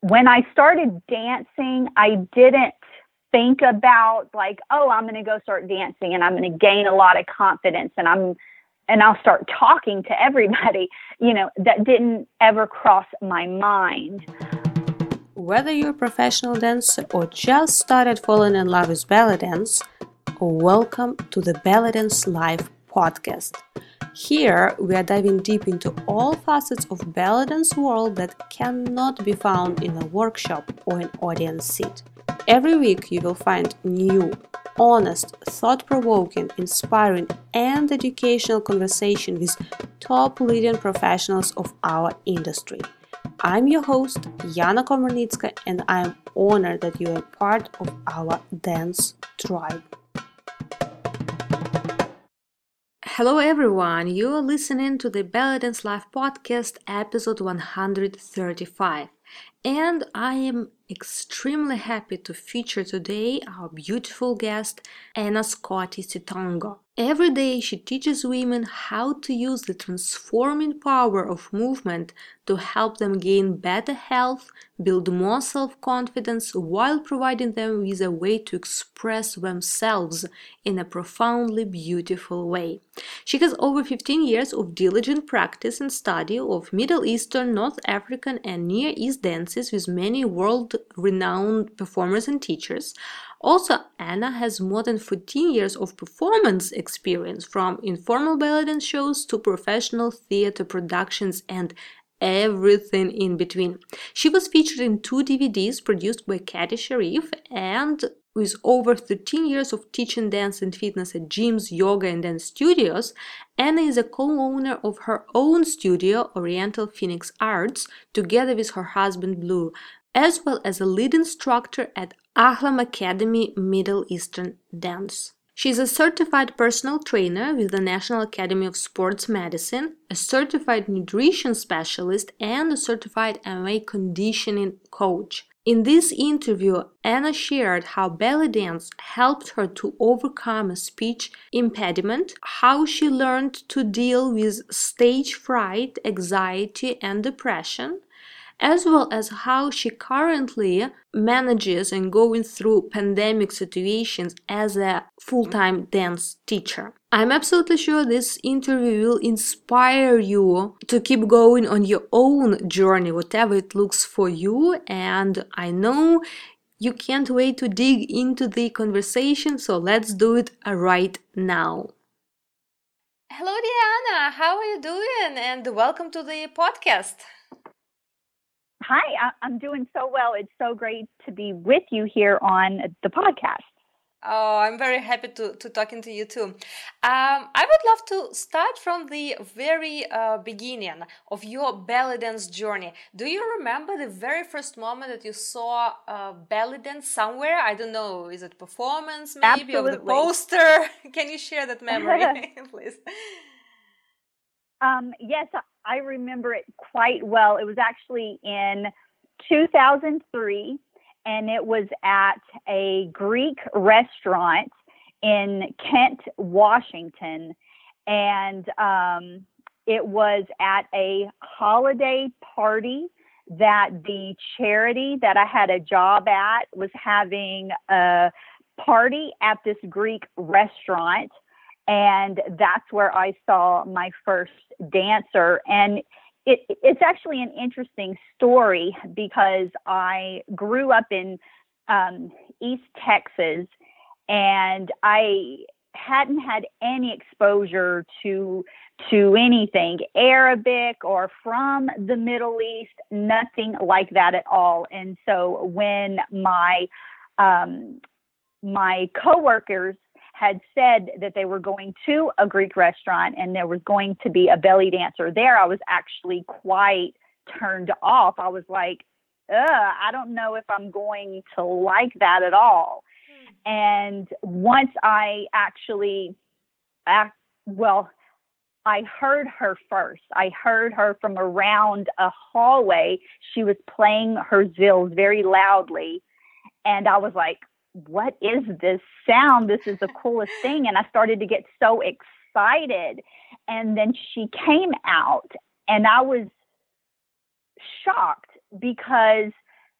when I started dancing, I didn't think about like, oh, I'm going to go start dancing and I'm going to gain a lot of confidence and I'm and I'll start talking to everybody. You know, that didn't ever cross my mind. Whether you're a professional dancer or just started falling in love with belly dance, welcome to the Belly Dance Live podcast. Here, we are diving deep into all facets of belly dance world that cannot be found in a workshop or an audience seat. Every week, you will find new, honest, thought-provoking, inspiring, and educational conversation with top leading professionals of our industry. I'm your host, Yana Komarnitska, and I am honored that you are part of our dance tribe. Hello, everyone. You are listening to the Belly Dance Live podcast, episode 135. And I am extremely happy to feature today our beautiful guest, Anna Scotti Sitongo. Every day, she teaches women how to use the transforming power of movement to help them gain better health, build more self confidence, while providing them with a way to express themselves in a profoundly beautiful way. She has over 15 years of diligent practice and study of Middle Eastern, North African, and Near East dances with many world renowned performers and teachers. Also, Anna has more than 14 years of performance experience from informal belly dance shows to professional theater productions and everything in between. She was featured in two DVDs produced by Katy Sharif and with over 13 years of teaching dance and fitness at gyms, yoga, and dance studios, Anna is a co owner of her own studio, Oriental Phoenix Arts, together with her husband Blue, as well as a lead instructor at Ahlam Academy Middle Eastern Dance. She is a certified personal trainer with the National Academy of Sports Medicine, a certified nutrition specialist, and a certified MA conditioning coach. In this interview, Anna shared how belly dance helped her to overcome a speech impediment, how she learned to deal with stage fright, anxiety, and depression, as well as how she currently manages and going through pandemic situations as a full-time dance teacher. I'm absolutely sure this interview will inspire you to keep going on your own journey, whatever it looks for you. And I know you can't wait to dig into the conversation, so let's do it right now. Hello, Diana. How are you doing? And welcome to the podcast. Hi, I'm doing so well. It's so great to be with you here on the podcast. Oh, I'm very happy to, to talking to you too. Um, I would love to start from the very uh, beginning of your belly dance journey. Do you remember the very first moment that you saw uh, belly dance somewhere? I don't know, is it performance maybe Absolutely. of the poster? Can you share that memory, please? Um, yes, I remember it quite well. It was actually in 2003, and it was at a Greek restaurant in Kent, Washington. And um, it was at a holiday party that the charity that I had a job at was having a party at this Greek restaurant and that's where I saw my first dancer. And it, it's actually an interesting story because I grew up in um, East Texas, and I hadn't had any exposure to to anything Arabic or from the Middle East, nothing like that at all. And so when my um, my coworkers had said that they were going to a Greek restaurant and there was going to be a belly dancer there, I was actually quite turned off. I was like, I don't know if I'm going to like that at all. Hmm. And once I actually, act, well, I heard her first. I heard her from around a hallway. She was playing her zills very loudly. And I was like, what is this sound? This is the coolest thing. And I started to get so excited. And then she came out, and I was shocked because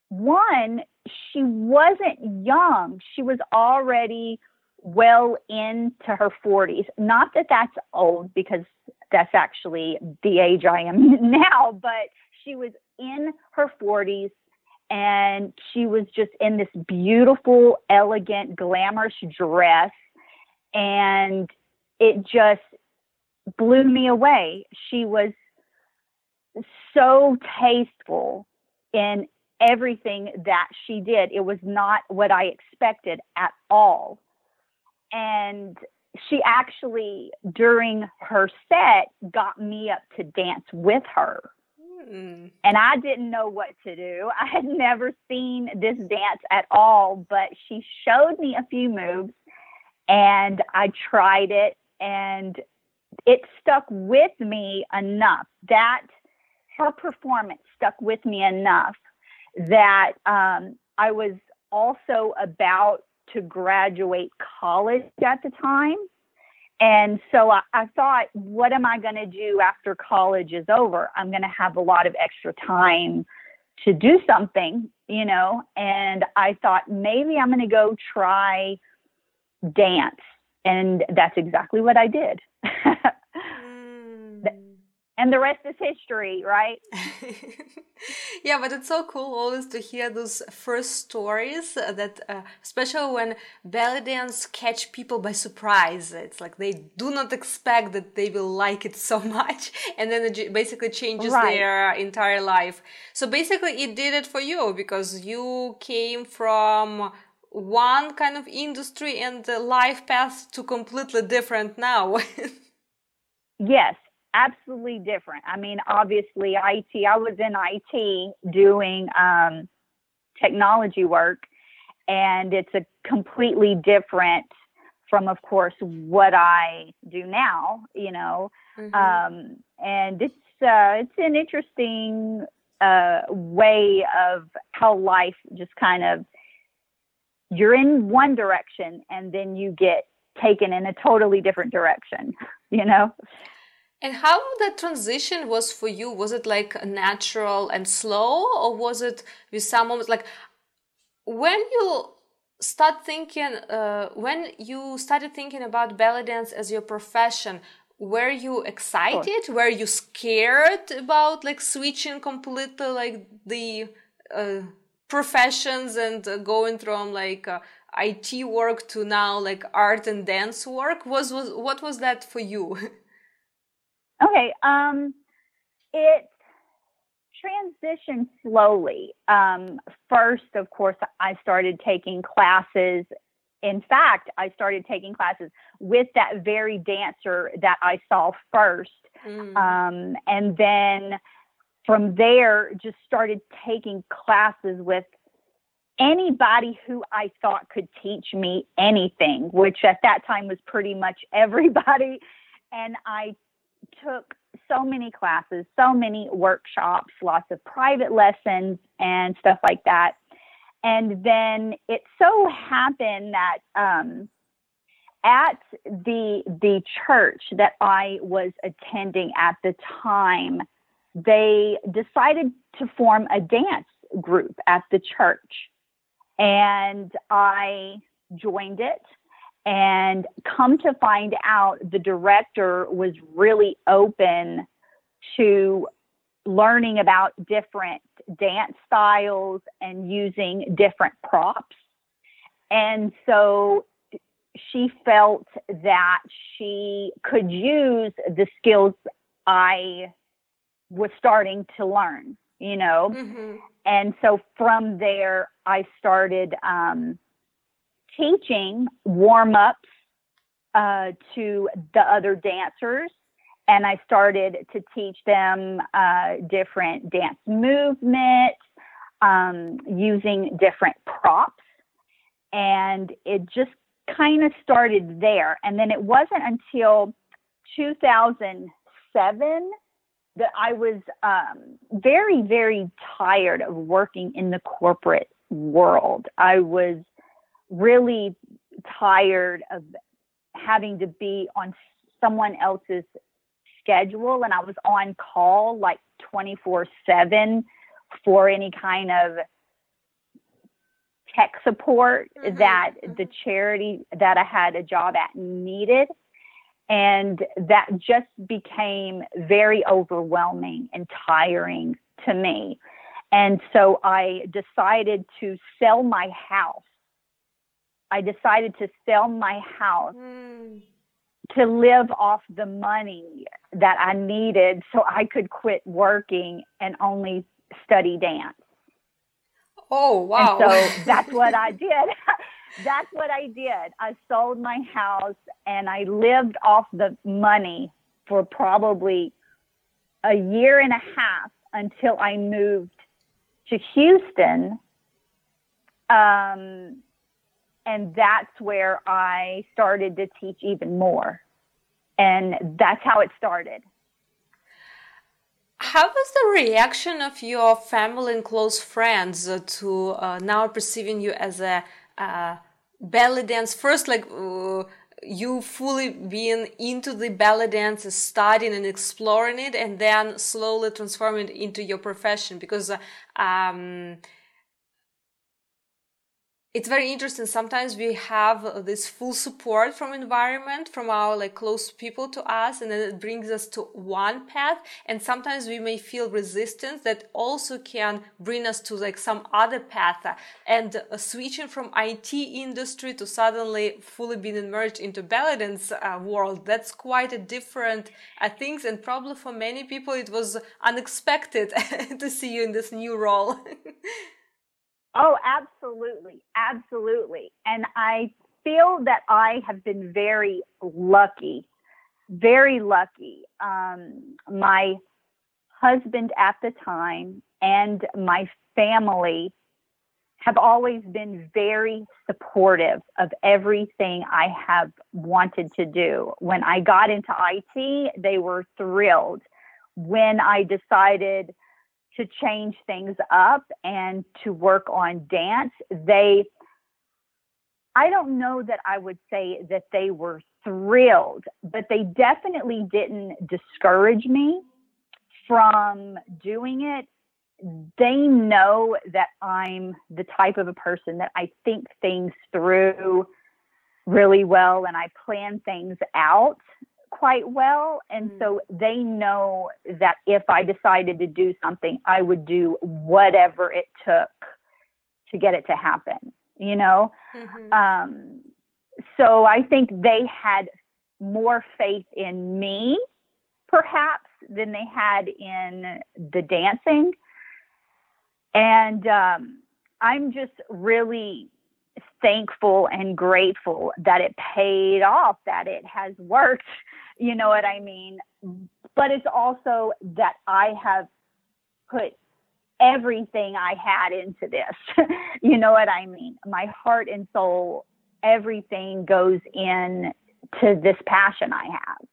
one, she wasn't young. She was already well into her 40s. Not that that's old because that's actually the age I am now, but she was in her 40s and she was just in this beautiful, elegant, glamorous dress. And it just blew me away. She was so tasteful in everything that she did. It was not what I expected at all. And she actually, during her set, got me up to dance with her. Mm. And I didn't know what to do. I had never seen this dance at all, but she showed me a few moves and I tried it and it stuck with me enough that her performance stuck with me enough that um, I was also about to graduate college at the time. And so I, I thought, what am I going to do after college is over? I'm going to have a lot of extra time to do something, you know. And I thought maybe I'm going to go try dance. And that's exactly what I did. and the rest is history, right? yeah, but it's so cool always to hear those first stories that, uh, especially when belly dance catch people by surprise. It's like they do not expect that they will like it so much, and then it basically changes right. their entire life. So basically, it did it for you because you came from one kind of industry and the life path to completely different now. yes, absolutely different. I mean, obviously, IT, I was in IT doing um, technology work, and it's a completely different from, of course, what I do now, you know. Mm-hmm. Um, and it's, uh, it's an interesting uh, way of how life just kind of, you're in one direction and then you get taken in a totally different direction, you know? And how that transition was for you? Was it like natural and slow, or was it with some moments like when you start thinking, uh, when you started thinking about belly dance as your profession? Were you excited? Were you scared about like switching completely like the uh, professions and uh, going from like uh, IT work to now like art and dance work? Was was what was that for you? Okay. Um, it transitioned slowly. Um, first, of course, I started taking classes. In fact, I started taking classes with that very dancer that I saw first. Mm. Um, and then from there, just started taking classes with anybody who I thought could teach me anything, which at that time was pretty much everybody. And I took so many classes, so many workshops, lots of private lessons and stuff like that. And then it so happened that um, at the the church that I was attending at the time, they decided to form a dance group at the church, and I joined it and come to find out, the director was really open to learning about different dance styles and using different props. And so she felt that she could use the skills I was starting to learn, you know? Mm-hmm. And so from there, I started um, teaching warm ups uh, to the other dancers. And I started to teach them uh, different dance movements um, using different props. And it just kind of started there. And then it wasn't until 2007 that I was um, very, very tired of working in the corporate world. I was really tired of having to be on someone else's schedule and I was on call like 24 7 for any kind of tech support mm-hmm. that mm-hmm. the charity that I had a job at needed. And that just became very overwhelming and tiring to me. And so I decided to sell my house. I decided to sell my house mm. to live off the money that I needed so I could quit working and only study dance. Oh, wow. And so that's what I did. that's what I did. I sold my house and I lived off the money for probably a year and a half until I moved to Houston. Um, and that's where I started to teach even more. And that's how it started. How was the reaction of your family and close friends to uh, now perceiving you as a uh, belly dance? First, like uh, you fully being into the belly dance, studying and exploring it, and then slowly transforming it into your profession. Because um, it's very interesting. Sometimes we have this full support from environment from our like close people to us and then it brings us to one path. And sometimes we may feel resistance that also can bring us to like some other path. And uh, switching from IT industry to suddenly fully being immersed into belly dance uh, world that's quite a different uh, things. And probably for many people it was unexpected to see you in this new role Oh, absolutely. Absolutely. And I feel that I have been very lucky, very lucky. Um, my husband at the time and my family have always been very supportive of everything I have wanted to do. When I got into IT, they were thrilled. When I decided to change things up and to work on dance, they, I don't know that I would say that they were thrilled, but they definitely didn't discourage me from doing it. They know that I'm the type of a person that I think things through really well and I plan things out quite well. And mm. so they know that if I decided to do something, I would do whatever it took to get it to happen, you know? Mm-hmm. Um, so I think they had more faith in me, perhaps, than they had in the dancing. And um, I'm just really thankful and grateful that it paid off, that it has worked. You know what I mean? But it's also that I have put everything I had into this. you know what I mean? My heart and soul, everything goes in to this passion I have.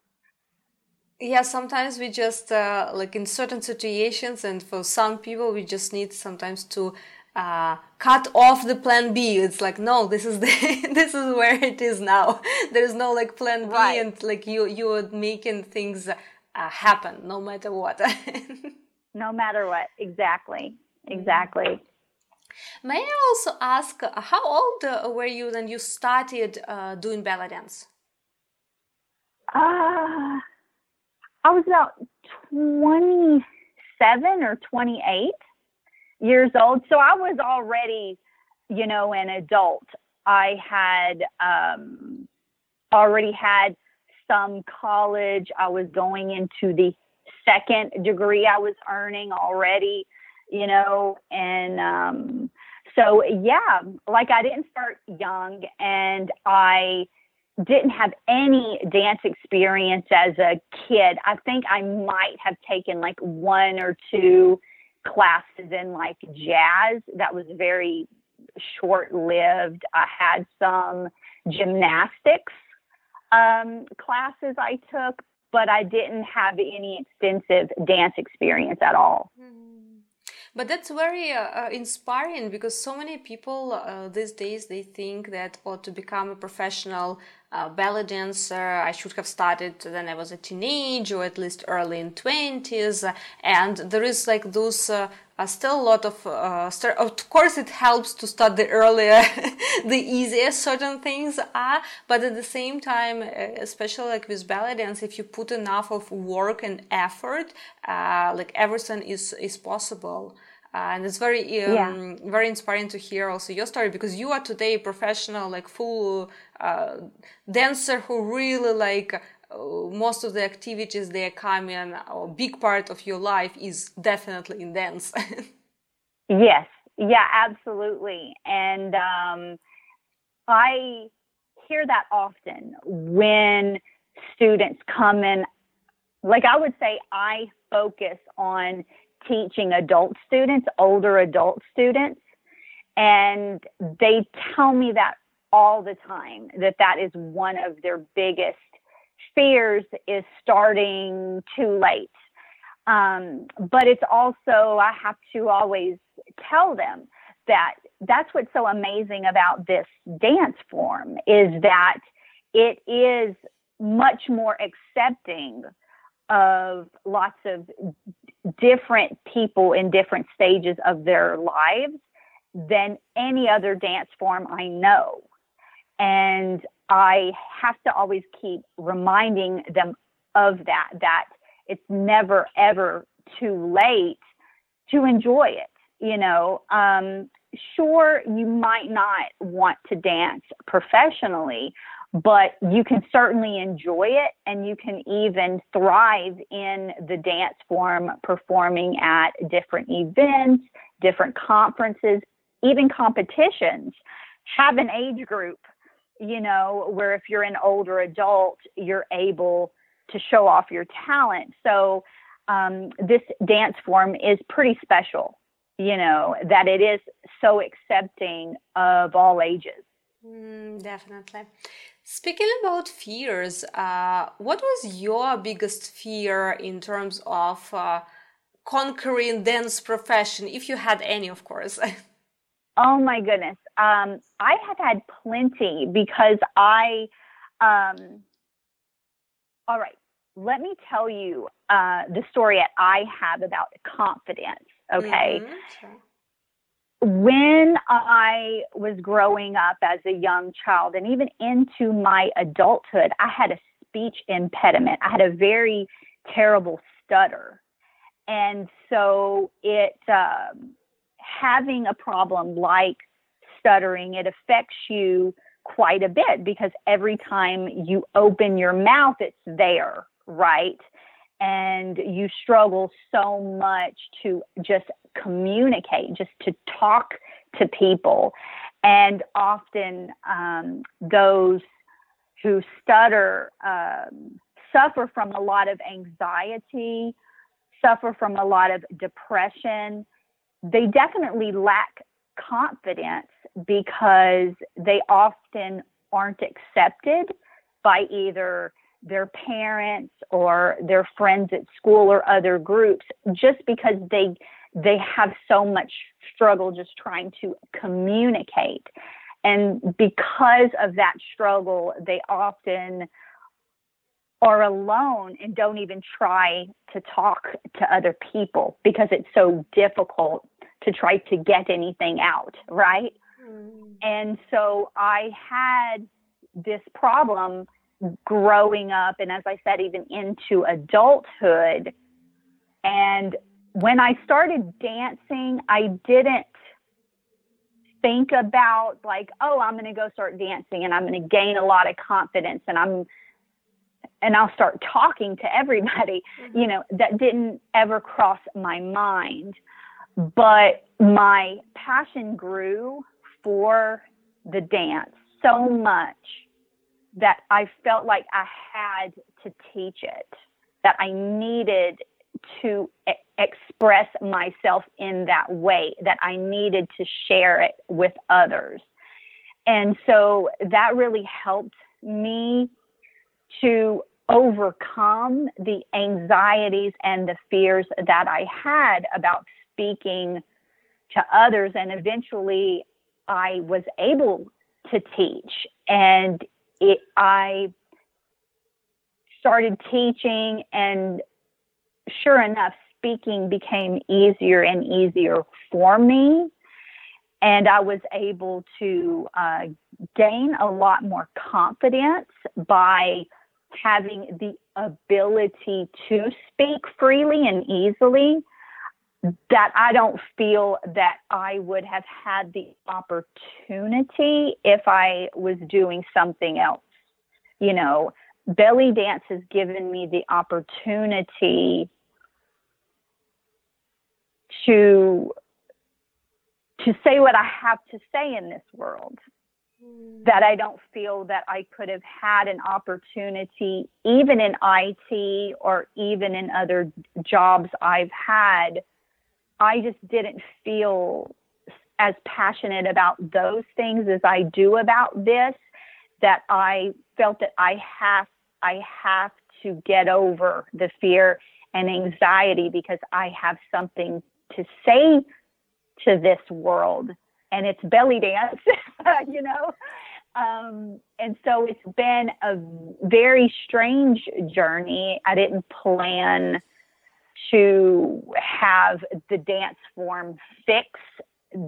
Yeah, sometimes we just uh, like in certain situations, and for some people, we just need sometimes to uh, cut off the plan B. It's like no, this is the this is where it is now. There is no like plan B, right. and like you you are making things uh, happen no matter what. no matter what, exactly, exactly. May I also ask uh, how old uh, were you when you started uh, doing belly dance? Uh, I was about twenty-seven or twenty-eight years old. So I was already, you know, an adult. I had um, already had some college. I was going into the second degree I was earning already, you know, and um, so yeah, like I didn't start young and I didn't have any dance experience as a kid. I think I might have taken like one or two classes in like jazz that was very short lived. I had some gymnastics um, classes I took, but I didn't have any extensive dance experience at all. Mm-hmm. But that's very uh, uh, inspiring because so many people uh, these days they think that or to become a professional belly dancer. I should have started when I was a teenage or at least early in 20s. And there is like those uh, uh, still a lot of uh, start, of course it helps to start the earlier the easier certain things are but at the same time uh, especially like with belly dance if you put enough of work and effort uh, like everything is is possible uh, and it's very um, yeah. very inspiring to hear also your story because you are today a professional like full uh, dancer who really like uh, most of the activities they come in a big part of your life is definitely in dance. Yes. Yeah absolutely. And um, i hear that often when students come in. Like i would say i focus on teaching adult students older adult students and they tell me that all the time that that is one of their biggest fears is starting too late. Um, but it's also, I have to always tell them that that's what's so amazing about this dance form is that it is much more accepting of lots of different people in different stages of their lives than any other dance form I know. And I have to always keep reminding them of that, that it's never ever too late to enjoy it. You know, um, sure, you might not want to dance professionally, but you can certainly enjoy it and you can even thrive in the dance form performing at different events, different conferences, even competitions. Have an age group you know, where if you're an older adult, you're able to show off your talent. So um, this dance form is pretty special, you know, that it is so accepting of all ages. Mm, definitely. Speaking about fears, uh, what was your biggest fear in terms of uh, conquering dance profession, if you had any, of course? Oh my goodness. Um, I have had plenty because I, um, all right, let me tell you uh, the story that I have about confidence, okay? Mm-hmm. When I was growing up as a young child and even into my adulthood, I had a speech impediment. I had a very terrible stutter. And so it, um, having a problem like stuttering, it affects you quite a bit because every time you open your mouth, it's there, right? And you struggle so much to just communicate, just to talk to people. And often um, those who stutter um, suffer from a lot of anxiety, suffer from a lot of depression, they definitely lack confidence because they often aren't accepted by either their parents or their friends at school or other groups just because they they have so much struggle just trying to communicate and because of that struggle they often are alone and don't even try to talk to other people because it's so difficult to try to get anything out, right? Mm. And so I had this problem growing up, and as I said, even into adulthood. And when I started dancing, I didn't think about like, oh, I'm going to go start dancing and I'm going to gain a lot of confidence and I'm and I'll start talking to everybody. Mm-hmm. You know, that didn't ever cross my mind. But my passion grew for the dance so much that I felt like I had to teach it, that I needed to e- express myself in that way, that I needed to share it with others. And so that really helped me to overcome the anxieties and the fears that I had about speaking to others. And eventually I was able to teach. And it, I started teaching, and sure enough, speaking became easier and easier for me. And I was able to uh, gain a lot more confidence by having the ability to speak freely and easily that I don't feel that I would have had the opportunity if I was doing something else. You know, belly dance has given me the opportunity to to say what I have to say in this world mm. that I don't feel that I could have had an opportunity, even in IT or even in other jobs I've had. I just didn't feel as passionate about those things as I do about this. That I felt that I have I have to get over the fear and anxiety because I have something to say to this world and it's belly dance, you know. Um, and so it's been a very strange journey. I didn't plan to have the dance form fix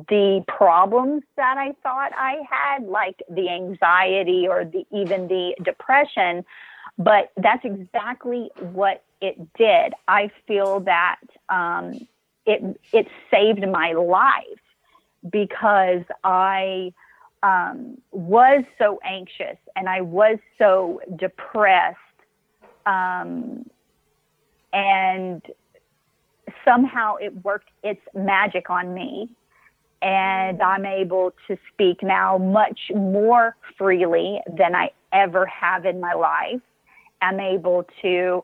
the problems that I thought I had, like the anxiety or the even the depression. But that's exactly what it did. I feel that um, it it saved my life because I um, was so anxious and I was so depressed. Um, and somehow it worked its magic on me. And I'm able to speak now much more freely than I ever have in my life. I'm able to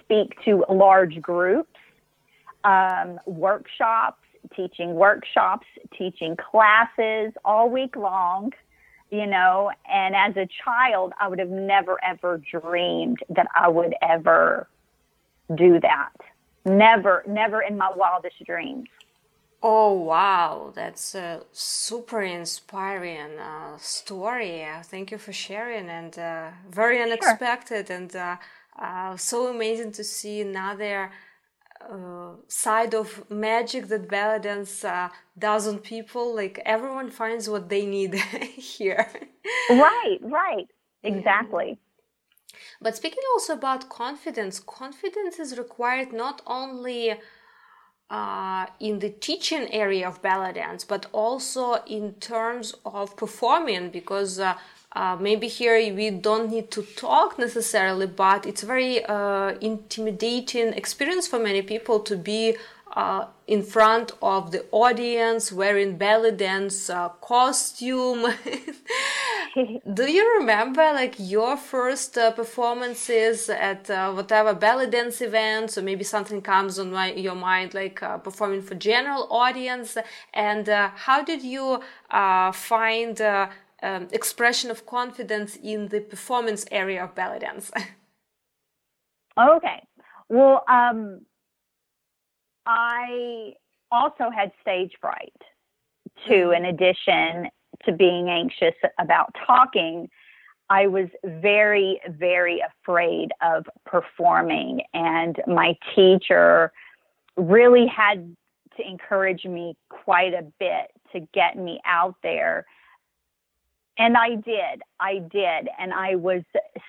speak to large groups, um, workshops, teaching workshops, teaching classes all week long, you know, and as a child, I would have never ever dreamed that I would ever do that. Never, never in my wildest dreams. Oh wow, that's a super inspiring uh, story. Thank you for sharing and uh, very unexpected sure. and uh, uh so amazing to see another uh, side of magic that belly dance uh, does on people. Like everyone finds what they need here. Right, right, exactly. But speaking also about confidence, confidence is required not only uh, in the teaching area of belly dance, but also in terms of performing because uh, uh, maybe here we don't need to talk necessarily, but it's very uh, intimidating experience for many people to be uh, in front of the audience wearing belly dance uh, costume. Do you remember like your first uh, performances at uh, whatever belly dance events, or maybe something comes on my, your mind like performing for general audience? And how did you find um, expression of confidence in the performance area of belly dance? okay. Well, um, I also had stage fright too, mm-hmm. in addition to being anxious about talking. I was very, very afraid of performing, and my teacher really had to encourage me quite a bit to get me out there and I did. I did. And I was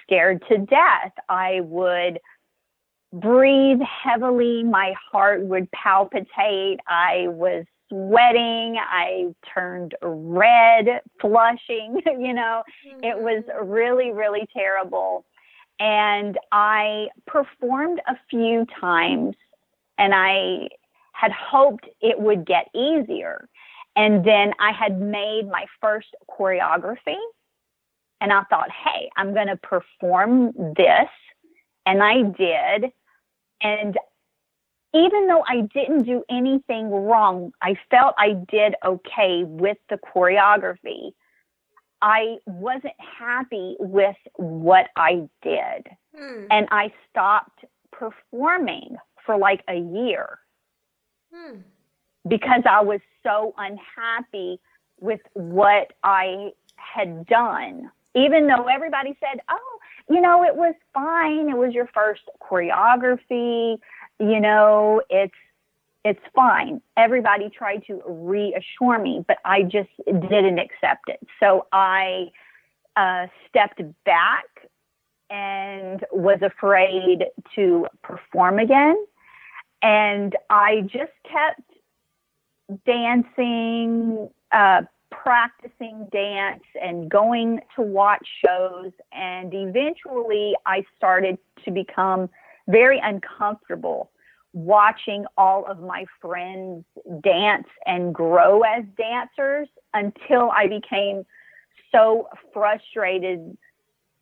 scared to death. I would breathe heavily. My heart would palpitate. I was sweating. I turned red, flushing. you know, mm-hmm. it was really, really terrible. And I performed a few times and I had hoped it would get easier. And then I had made my first choreography and I thought, hey, I'm going to perform this. And I did. And even though I didn't do anything wrong, I felt I did okay with the choreography. I wasn't happy with what I did. Hmm. And I stopped performing for like a year. Hmm because I was so unhappy with what I had done even though everybody said, oh, you know, it was fine. It was your first choreography. You know, it's it's fine. Everybody tried to reassure me, but I just didn't accept it. So I uh, stepped back and was afraid to perform again. And I just kept dancing, uh, practicing dance, and going to watch shows. And eventually I started to become very uncomfortable watching all of my friends dance and grow as dancers until I became so frustrated.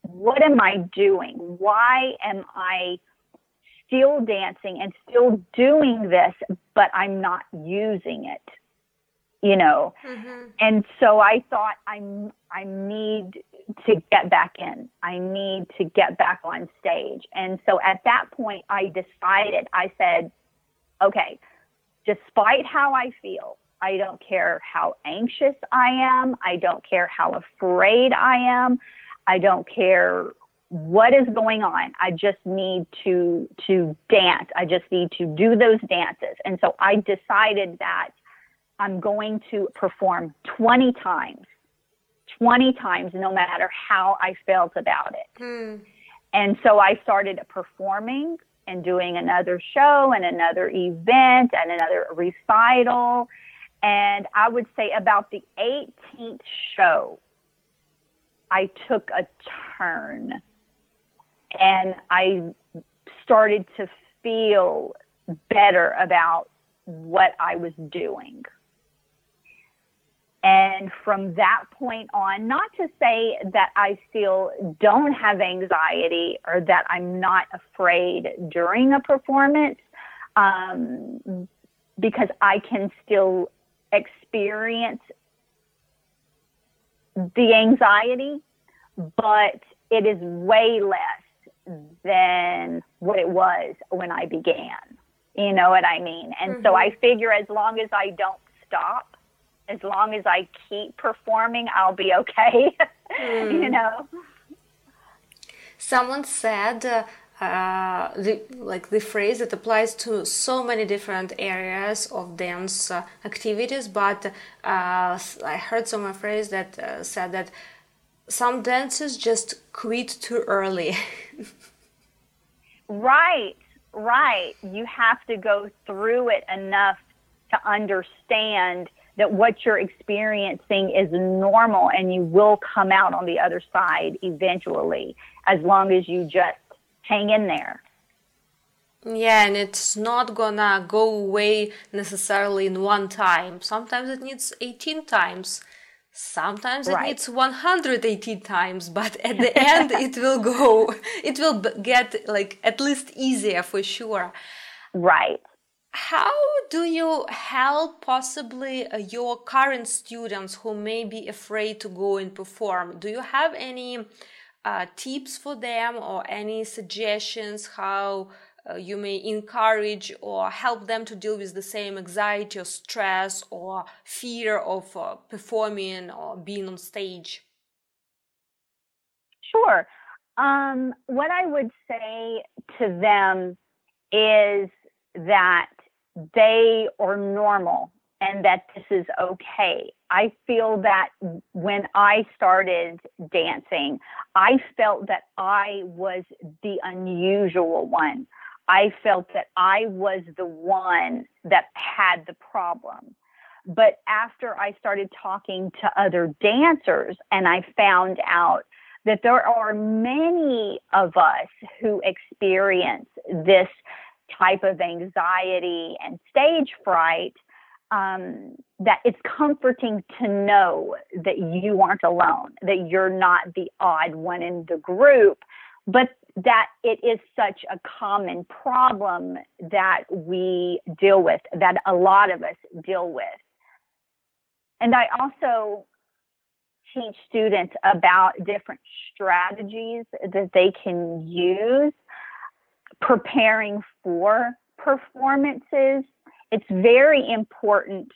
What am I doing? Why am I still dancing and still doing this, but I'm not using it? You know, mm-hmm. and so I thought I'm I need to get back in. I need to get back on stage. And so at that point, I decided, I said, okay, despite how I feel, I don't care how anxious I am. I don't care how afraid I am. I don't care what is going on. I just need to to dance. I just need to do those dances. And so I decided that I'm going to perform 20 times 20 times, no matter how I felt about it. Hmm. And so I started performing and doing another show and another event and another recital. And I would say about the 18th show, I took a turn and I started to feel better about what I was doing. And from that point on, not to say that I still don't have anxiety or that I'm not afraid during a performance, um, because I can still experience the anxiety, but it is way less than what it was when I began. You know what I mean? And mm-hmm. so I figure as long as I don't stop, as long as I keep performing, I'll be okay. Mm. you know. Someone said. Uh, uh, the like the phrase that applies to so many different areas of dance uh, activities but uh, i heard someone phrase that uh, said that some dancers just quit too early right right you have to go through it enough to understand that what you're experiencing is normal and you will come out on the other side eventually as long as you just hang in there. Yeah, and it's not gonna go away necessarily in one time. Sometimes it needs 18 times. Sometimes it right. needs 118 times, but at the end it will go, it will get like at least easier for sure. Right how do you help possibly uh, your current students who may be afraid to go and perform? Do you have any uh, tips for them or any suggestions how uh, you may encourage or help them to deal with the same anxiety or stress or fear of uh, performing or being on stage? Sure. Um, what I would say to them is that they are normal and that this is okay. I feel that when I started dancing, I felt that I was the unusual one. I felt that I was the one that had the problem. But after I started talking to other dancers and I found out that there are many of us who experience this type of anxiety and stage fright, um, that it's comforting to know that you aren't alone, that you're not the odd one in the group, but that it is such a common problem that we deal with, that a lot of us deal with. And I also teach students about different strategies that they can use preparing for, for performances. It's very important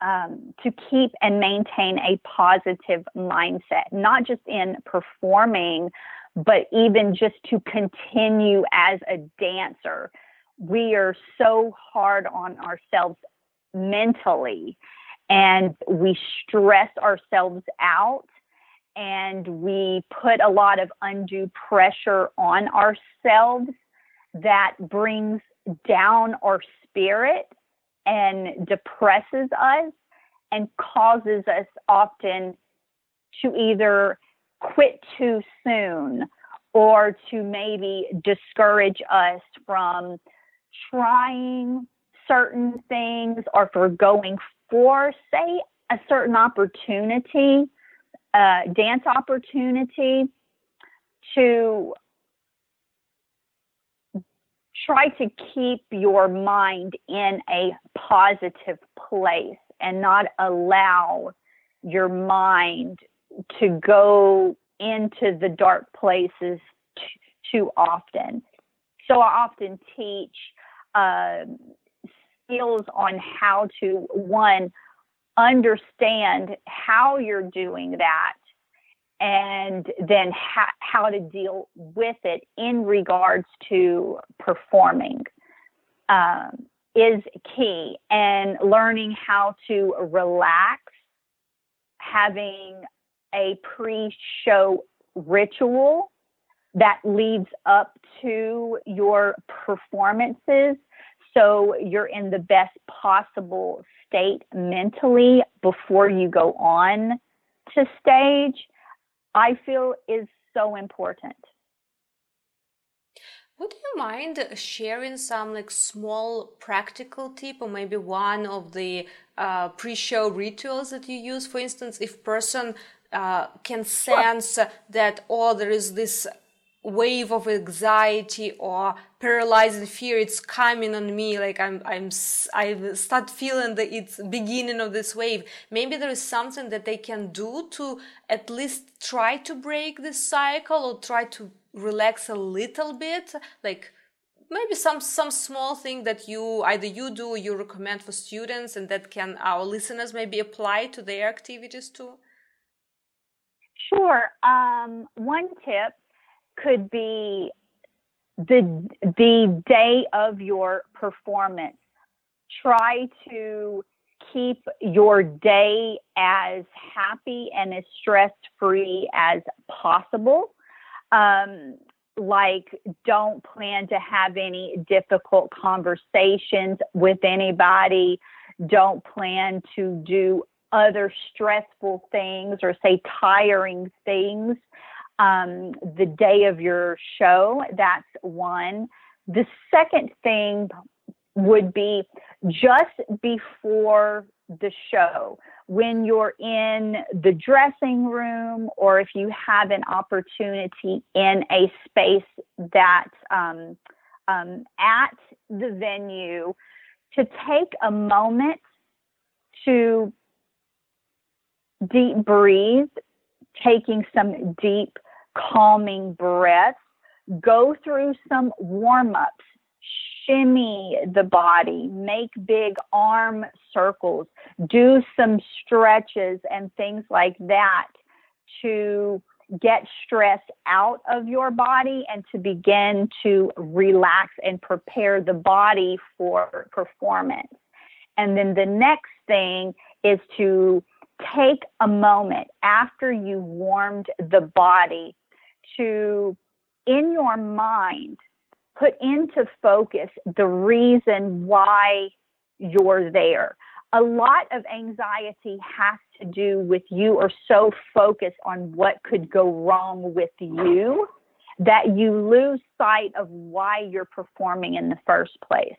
um, to keep and maintain a positive mindset, not just in performing, but even just to continue as a dancer. We are so hard on ourselves mentally and we stress ourselves out and we put a lot of undue pressure on ourselves that brings down our spirit and depresses us and causes us often to either quit too soon or to maybe discourage us from trying certain things or for going for, say, a certain opportunity, uh, dance opportunity, to try to keep your mind in a positive place and not allow your mind to go into the dark places t- too often. So I often teach uh, skills on how to, one, understand how you're doing that and then ha- how to deal with it in regards to performing um, is key. And learning how to relax having a pre-show ritual that leads up to your performances so you're in the best possible state mentally before you go on to stage I feel is so important. Would you mind sharing some like small practical tip or maybe one of the uh, pre-show rituals that you use? For instance, if person uh, can sense that oh there is this wave of anxiety or paralyzing fear it's coming on me like i'm i'm i start feeling that it's beginning of this wave. Maybe there is something that they can do to at least try to break this cycle or try to relax a little bit like maybe some some small thing that you either you do or you recommend for students and that can our listeners maybe apply to their activities too? Sure. Um, one tip could be the the day of your performance. Try to keep your day as happy and as stress free as possible. Um, like, don't plan to have any difficult conversations with anybody. Don't plan to do other stressful things or say tiring things um, the day of your show. That's one. The second thing would be just before the show when you're in the dressing room or if you have an opportunity in a space that um, um, at the venue to take a moment to deep breathe taking some deep, calming breaths. Go through some warm ups, shimmy the body, make big arm circles, do some stretches and things like that to get stress out of your body and to begin to relax and prepare the body for performance. And then the next thing is to take a moment after you warmed the body to, in your mind, put into focus the reason why you're there. A lot of anxiety has to do with you are so focused on what could go wrong with you that you lose sight of why you're performing in the first place.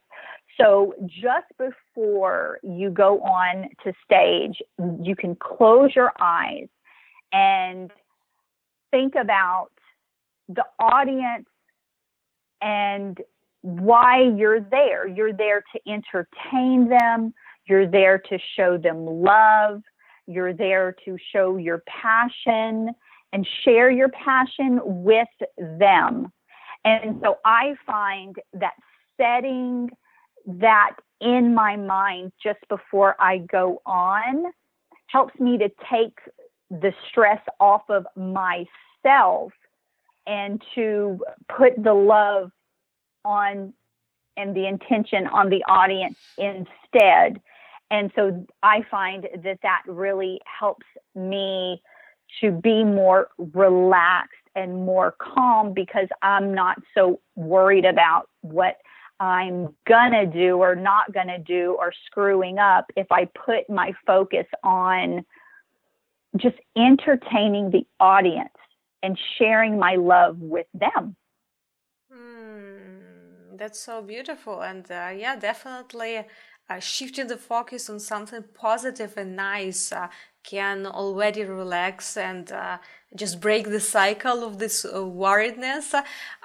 So just before you go on to stage, you can close your eyes and think about the audience and why you're there. You're there to entertain them, you're there to show them love, you're there to show your passion and share your passion with them. And so I find that setting that in my mind just before I go on helps me to take the stress off of myself and to put the love on and the intention on the audience instead. And so I find that that really helps me to be more relaxed and more calm because I'm not so worried about what I'm gonna do or not gonna do or screwing up if I put my focus on just entertaining the audience and sharing my love with them. Hmm, that's so beautiful. And uh, yeah, definitely uh, shifting the focus on something positive and nice uh, can already relax and uh, just break the cycle of this uh, worriedness.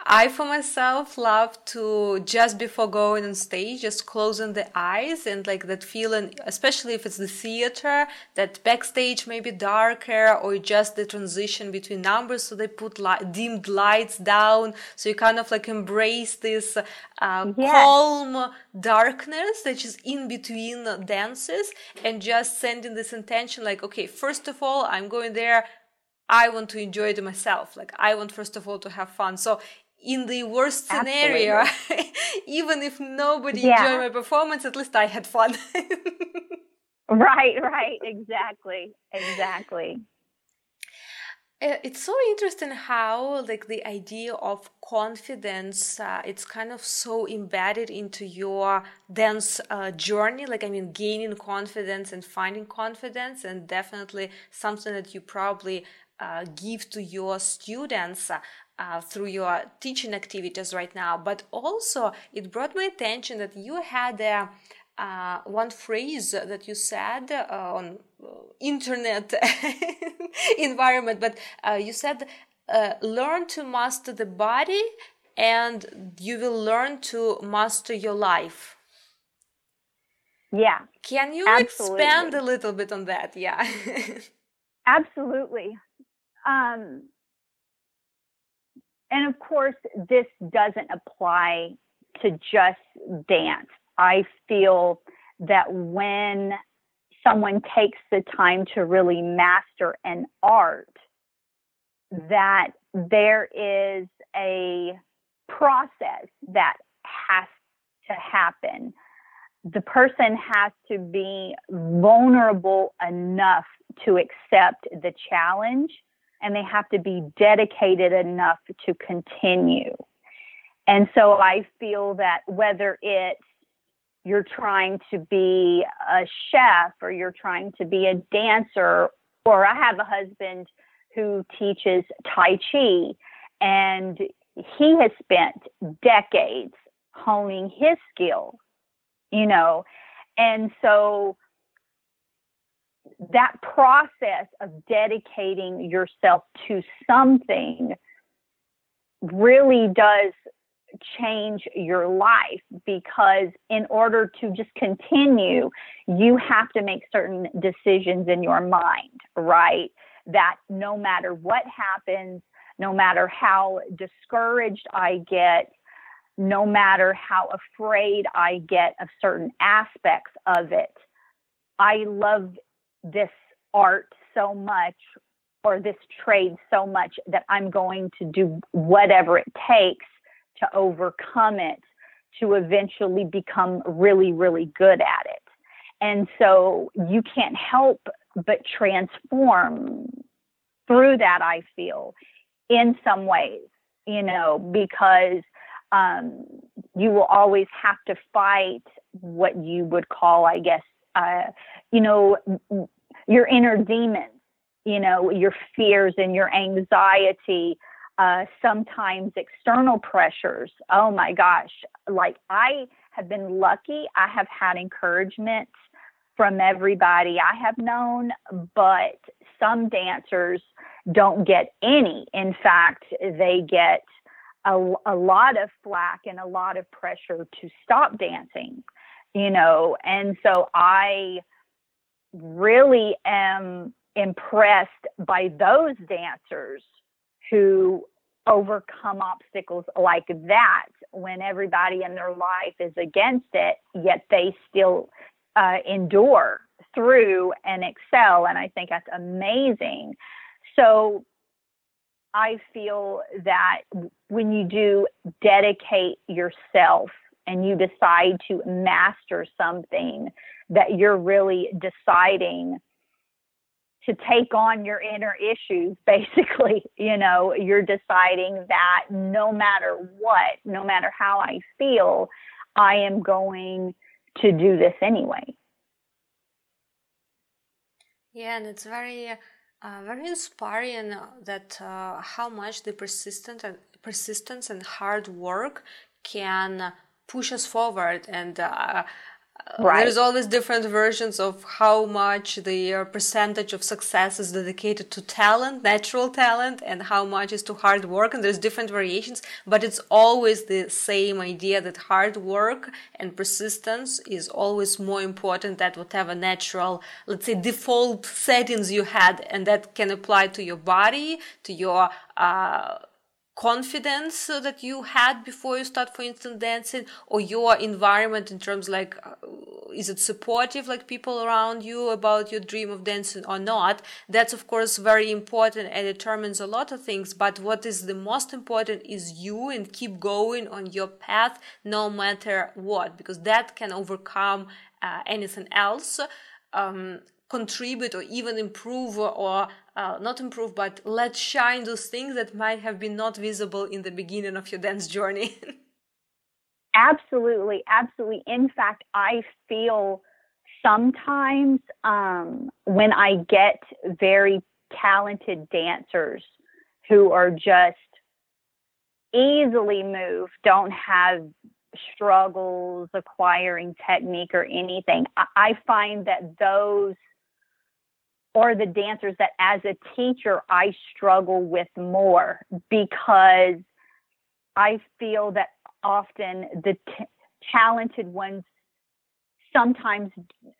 I, for myself, love to just before going on stage, just closing the eyes and like that feeling, especially if it's the theater, that backstage may be darker or just the transition between numbers. So they put light, dimmed lights down. So you kind of like embrace this uh, yes. calm darkness that is in between dances and just sending this intention like, okay, first of all, I'm going there I want to enjoy it myself. Like I want first of all to have fun. So in the worst scenario, even if nobody yeah. enjoyed my performance, at least I had fun. right, right, exactly, exactly. Uh, it's so interesting how like the idea of confidence uh, it's kind of so embedded into your dance uh, journey like i mean gaining confidence and finding confidence and definitely something that you probably uh, give to your students uh, through your teaching activities right now. But also, it brought my attention that you had a uh, one phrase that you said uh, on internet environment, but you said learn to master the body and you will learn to master your life. Yeah. Can you absolutely. expand a little bit on that? Yeah. absolutely. Um, and of course, this doesn't apply to just dance. I feel that when someone takes the time to really master an art, that there is a process that has to happen. The person has to be vulnerable enough to accept the challenge and they have to be dedicated enough to continue. And so I feel that whether it's you're trying to be a chef or you're trying to be a dancer, or I have a husband who teaches Tai Chi and he has spent decades honing his skill, you know. And so that process of dedicating yourself to something really does change your life because in order to just continue, you have to make certain decisions in your mind, right? That no matter what happens, no matter how discouraged I get, no matter how afraid I get of certain aspects of it, I love this art so much or this trade so much that I'm going to do whatever it takes to overcome it to eventually become really, really good at it. And so you can't help but transform through that, I feel, in some ways, you know, because um, you will always have to fight what you would call, I guess, uh, you know, your inner demons, you know, your fears and your anxiety, uh, sometimes external pressures. Oh my gosh. Like I have been lucky. I have had encouragement from everybody I have known, but some dancers don't get any. In fact, they get a, a lot of flack and a lot of pressure to stop dancing, you know. And so I really am impressed by those dancers who overcome obstacles like that when everybody in their life is against it, yet they still uh, endure through and excel. And I think that's amazing. So I feel that when you do dedicate yourself and you decide to master something, that you're really deciding to take on your inner issues basically you know you're deciding that no matter what no matter how i feel i am going to do this anyway. Yeah and it's very uh, very inspiring that uh, how much the persistent and persistence and hard work can push us forward and uh, Right. There's always different versions of how much the uh, percentage of success is dedicated to talent, natural talent, and how much is to hard work. And there's different variations, but it's always the same idea that hard work and persistence is always more important than whatever natural, let's say, default settings you had. And that can apply to your body, to your, uh, confidence that you had before you start for instance dancing or your environment in terms like uh, is it supportive like people around you about your dream of dancing or not? That's of course very important and determines a lot of things but what is the most important is you and keep going on your path no matter what because that can overcome uh, anything else. Um, contribute or even improve or uh, not improve but let shine those things that might have been not visible in the beginning of your dance journey. Absolutely absolutely. In fact i feel sometimes um, when i get very talented dancers who are just easily moved don't have struggles acquiring technique or anything I find that those or the dancers that as a teacher I struggle with more because I feel that often the t- talented ones sometimes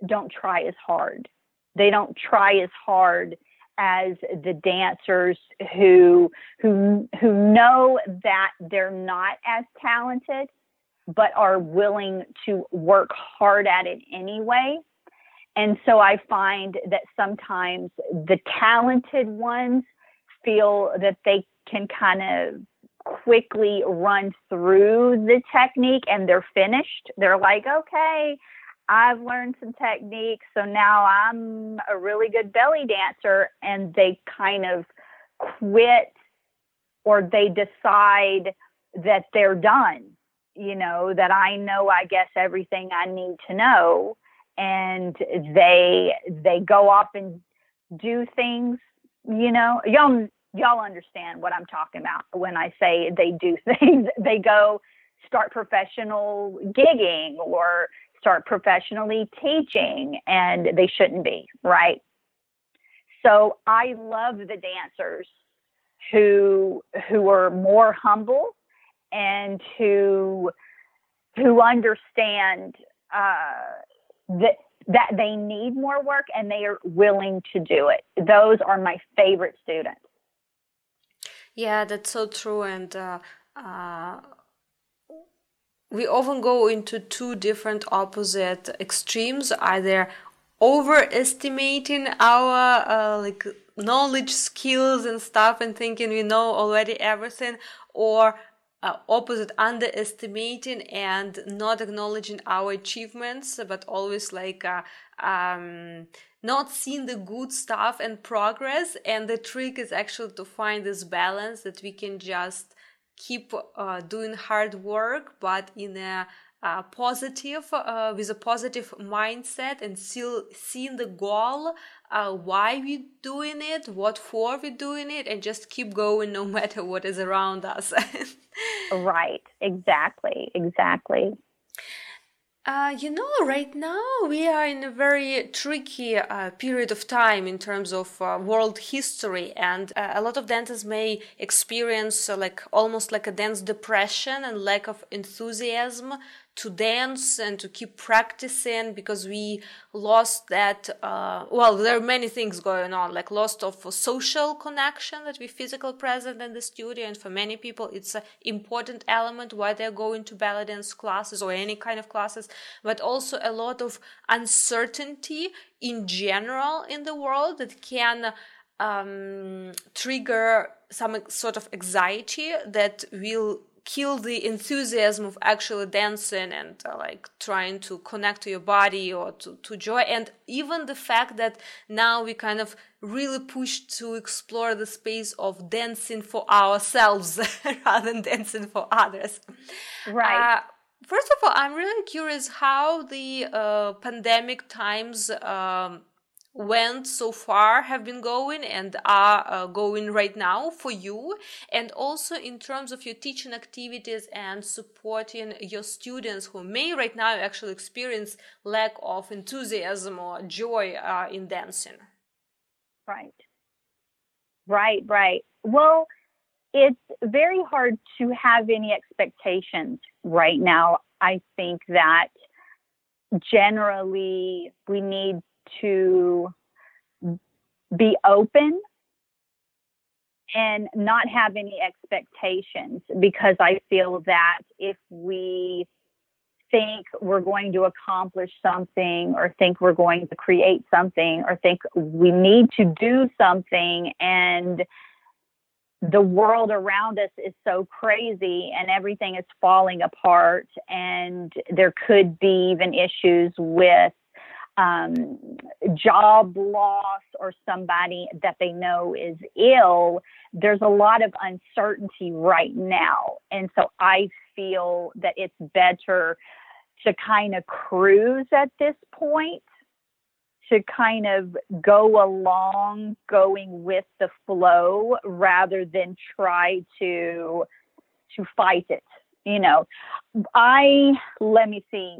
don't try as hard. They don't try as hard as the dancers who who who know that they're not as talented but are willing to work hard at it anyway and so I find that sometimes the talented ones feel that they can kind of quickly run through the technique and they're finished. They're like, okay, I've learned some techniques, so now I'm a really good belly dancer. And they kind of quit or they decide that they're done, you know, that I know, I guess, everything I need to know and they they go off and do things you know? Y'all y'all understand what i'm talking about when i say they do things. They go start professional gigging or start professionally teaching and they shouldn't be right? So i love the dancers who who are more humble and who who understand uh, that that they need more work and they are willing to do it. Those are my favorite students. Yeah, that's so true. And uh, uh, we often go into two different opposite extremes, either overestimating our uh, like knowledge, skills, and stuff, and thinking we know already everything, or uh, opposite underestimating and not acknowledging our achievements but always like uh, um, not seeing the good stuff and progress. And the trick is actually to find this balance that we can just keep uh, doing hard work but in a uh, positive uh, with a positive mindset and still seeing the goal uh, why we're doing it what for we're doing it and just keep going no matter what is around us. Right. Exactly. Exactly. Uh, you know, right now we are in a very tricky uh, period of time in terms of uh, world history, and uh, a lot of dancers may experience uh, like almost like a dance depression and lack of enthusiasm to dance and to keep practicing because we lost that uh, well there are many things going on like lost of social connection that we physical present in the studio. And for many people it's an important element why they're going to ballet dance classes or any kind of classes but also a lot of uncertainty in general in the world that can um, trigger some sort of anxiety that will kill the enthusiasm of actually dancing and uh, like trying to connect to your body or to, to joy. And even the fact that now we kind of really push to explore the space of dancing for ourselves rather than dancing for others. Right. Uh, first of all i'm really curious how the uh, pandemic times um, went so far have been going and are uh, going right now for you. And also in terms of your teaching activities and supporting your students who may right now actually experience lack of enthusiasm or joy uh, in dancing. Right. Right right. Well it's very hard to have any expectations right now. I think that generally we need to be open and not have any expectations because I feel that if we think we're going to accomplish something or think we're going to create something or think we need to do something and the world around us is so crazy and everything is falling apart and there could be even issues with um, job loss or somebody that they know is ill, there's a lot of uncertainty right now. And so I feel that it's better to kind of cruise at this point, to kind of go along going with the flow rather than try to to fight it you know i let me see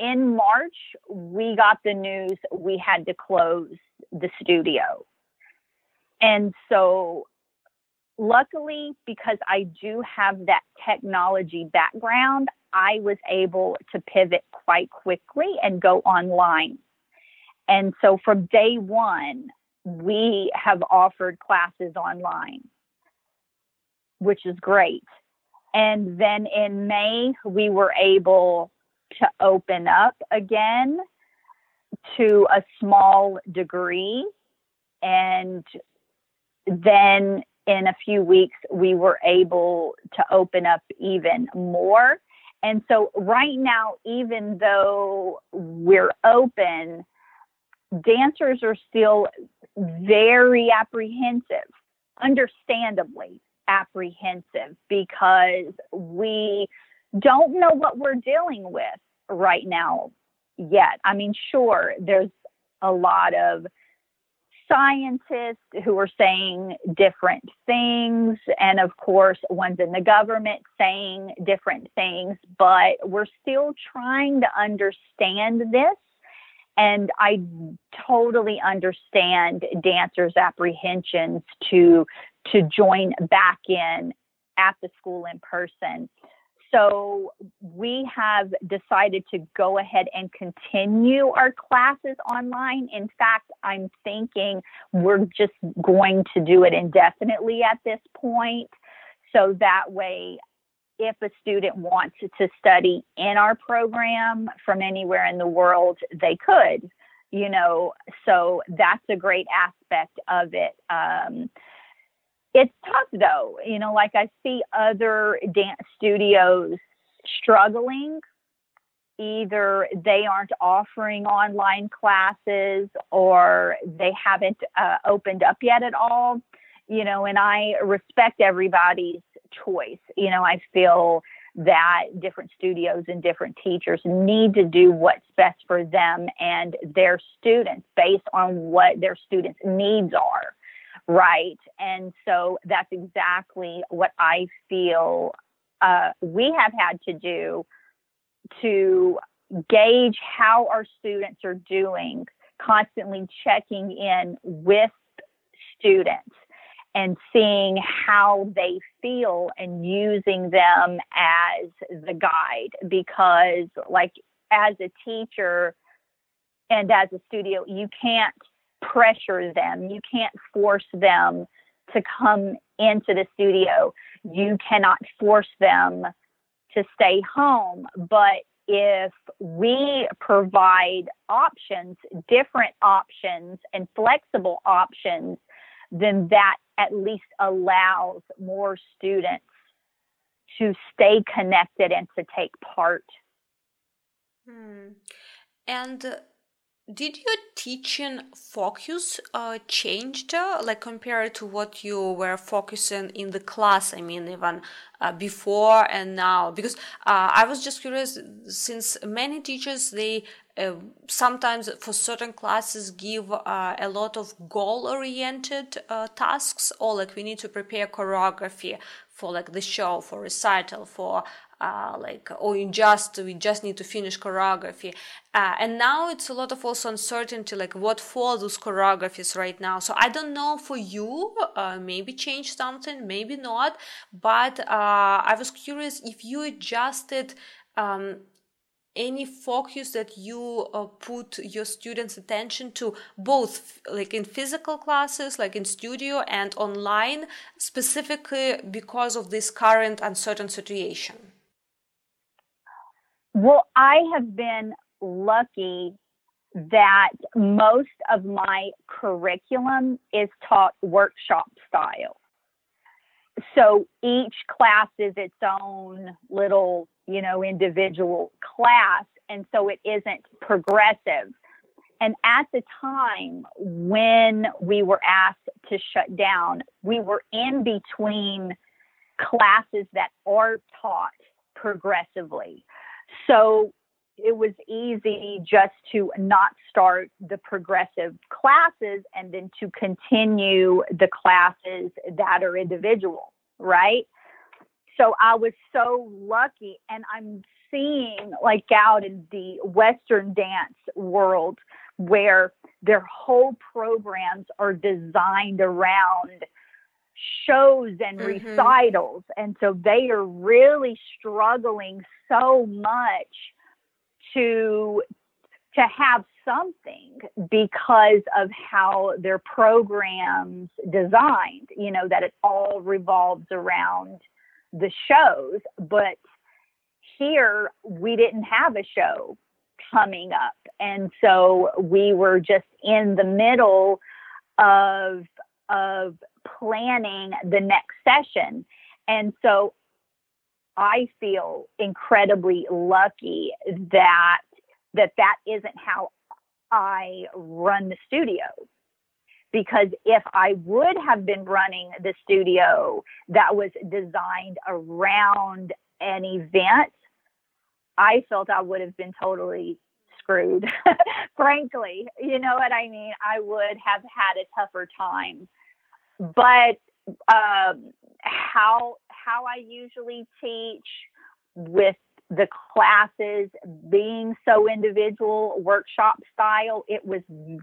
in March, we got the news we had to close the studio. And so, luckily, because I do have that technology background, I was able to pivot quite quickly and go online. And so, from day one, we have offered classes online, which is great. And then in May, we were able to open up again to a small degree. And then in a few weeks, we were able to open up even more. And so, right now, even though we're open, dancers are still very apprehensive, understandably apprehensive, because we don't know what we're dealing with right now yet. I mean, sure, there's a lot of scientists who are saying different things, and of course, ones in the government saying different things, but we're still trying to understand this. And I totally understand dancers' apprehensions to to join back in at the school in person so we have decided to go ahead and continue our classes online. In fact, I'm thinking we're just going to do it indefinitely at this point. So that way, if a student wants to study in our program from anywhere in the world, they could, you know. So that's a great aspect of it. Um, it's tough though. You know, like I see other dance studios struggling. Either they aren't offering online classes or they haven't uh, opened up yet at all. You know, and I respect everybody's choice. You know, I feel that different studios and different teachers need to do what's best for them and their students based on what their students' needs are right? And so that's exactly what I feel uh, we have had to do to gauge how our students are doing, constantly checking in with students and seeing how they feel and using them as the guide because like as a teacher and as a studio you can't pressure them you can't force them to come into the studio you cannot force them to stay home but if we provide options different options and flexible options then that at least allows more students to stay connected and to take part. Hmm. And did your teaching focus uh, changed, uh, like compared to what you were focusing in the class? I mean, even uh, before and now, because uh, I was just curious, since many teachers they uh, sometimes for certain classes give uh, a lot of goal oriented uh, tasks or like we need to prepare choreography for like the show for recital for uh, like or in just we just need to finish choreography. Uh, and now it's a lot of also uncertainty like what for those choreographies right now. So i don't know for you uh, maybe change something maybe not but i was curious if you adjusted um, any focus that you uh, put your students attention to both like in physical classes like in studio and online specifically because of this current uncertain situation well i have been lucky that most of my curriculum is taught workshop style so each class is its own little you know, individual class. And so it isn't progressive. And at the time when we were asked to shut down, we were in between classes that are taught progressively. So it was easy just to not start the progressive classes and then to continue the classes that are individual, right? so I was so lucky, and I'm seeing like out in the Western dance world where their whole programs are designed around shows and mm-hmm. recitals. And so they are really struggling so much to to have something because of how their programs designed, you know, that it all revolves around the shows, but here we didn't have a show coming up. And so we were just in the middle of of planning the next session. And so I feel incredibly lucky that that that isn't how I run the studio because if I would have been running the studio that was designed around an event, I felt I would have been totally screwed. Frankly, you know what I mean? I would have had a tougher time. But um, how how I usually teach with the classes being so individual workshop style, it was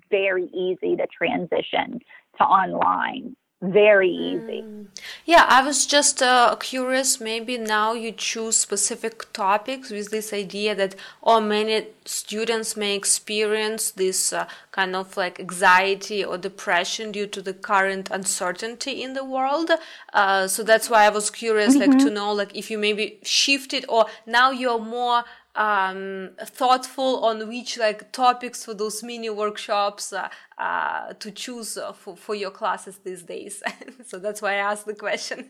very easy to transition to online very easy. Mm. Yeah, I was just uh, curious. Maybe now you choose specific topics with this idea that, oh, many students may experience this uh, kind of like anxiety or depression due to the current uncertainty in the world. Uh, so that's why I was curious, mm-hmm. like, to know, like, if you maybe shifted or now you're more um, thoughtful on which like topics for those mini workshops uh, uh, to choose for, for your classes these days. so that's why I asked the question.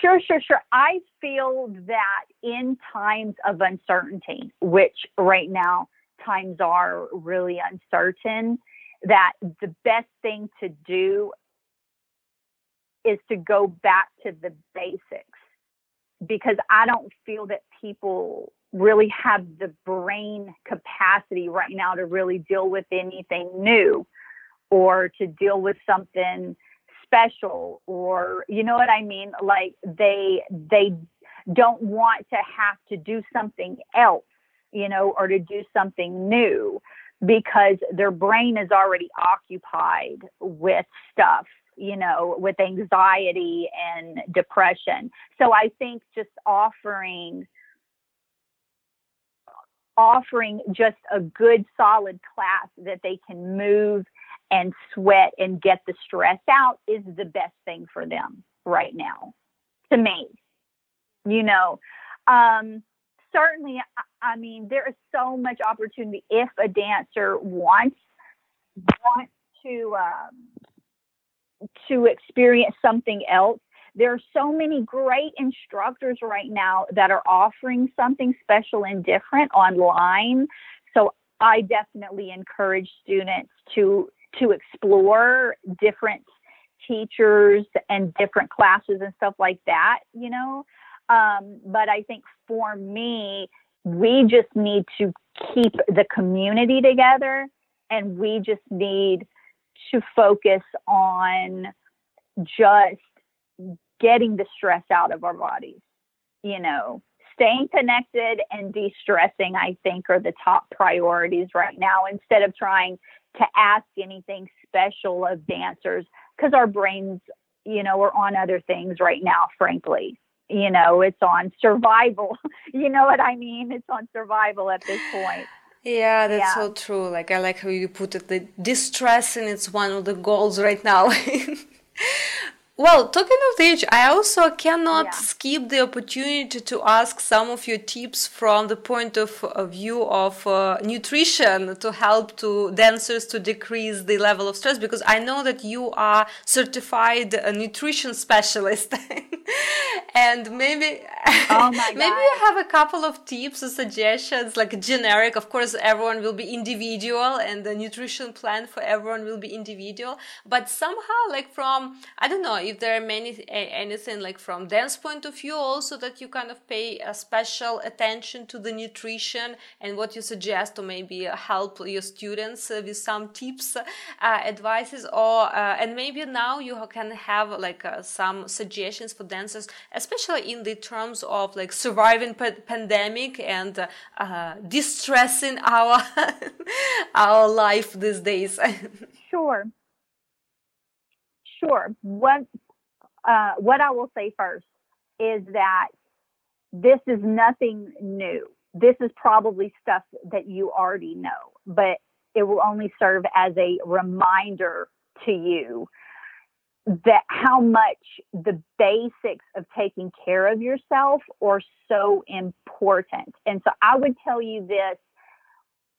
Sure, sure, sure. I feel that in times of uncertainty, which right now times are really uncertain, that the best thing to do is to go back to the basics because I don't feel that people really have the brain capacity right now to really deal with anything new or to deal with something special or you know what I mean like they they don't want to have to do something else you know or to do something new because their brain is already occupied with stuff you know, with anxiety and depression. So I think just offering offering just a good solid class that they can move and sweat and get the stress out is the best thing for them right now to me you know? Um, certainly i mean there is so much opportunity if a dancer wants wants to um, to experience something else there are so many great instructors right now that are offering something special and different online. So I definitely encourage students to to explore different teachers and different classes and stuff like that, you know. Um, but I think for me, we just need to keep the community together and we just need to focus on just getting the stress out of our bodies. You know, staying connected and de stressing, I think, are the top priorities right now instead of trying to ask anything special of dancers because our brains, you know, are on other things right now, frankly. You know, it's on survival. you know what I mean? It's on survival at this point. Yeah, that's yeah. so true. Like I like how you put it. The distressing it's one of the goals right now. Well, talking of age, I also cannot yeah. skip the opportunity to ask some of your tips from the point of view of uh, nutrition to help to dancers to decrease the level of stress because I know that you are certified nutrition specialist and maybe oh maybe you have a couple of tips or suggestions like generic of course everyone will be individual and the nutrition plan for everyone will be individual but somehow like from I don't know if there are many anything like from dance point of view also that you kind of pay a special attention to the nutrition and what you suggest to maybe help your students uh, with some tips uh, advices or uh, and maybe now you can have like uh, some suggestions for dancers especially in the terms of like surviving pa- pandemic and uh, uh, distressing our our life these days. Sure Sure. What uh, what I will say first is that this is nothing new. This is probably stuff that you already know, but it will only serve as a reminder to you that how much the basics of taking care of yourself are so important. And so I would tell you this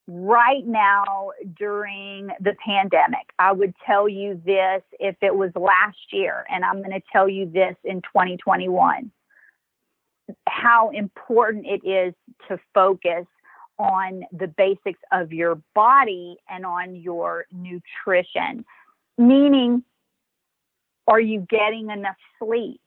right now during the pandemic. I would tell you this if it was last year, and I'm going to tell you this in 2021 how important it is to focus on the basics of your body and on your nutrition. Meaning, are you getting enough sleep?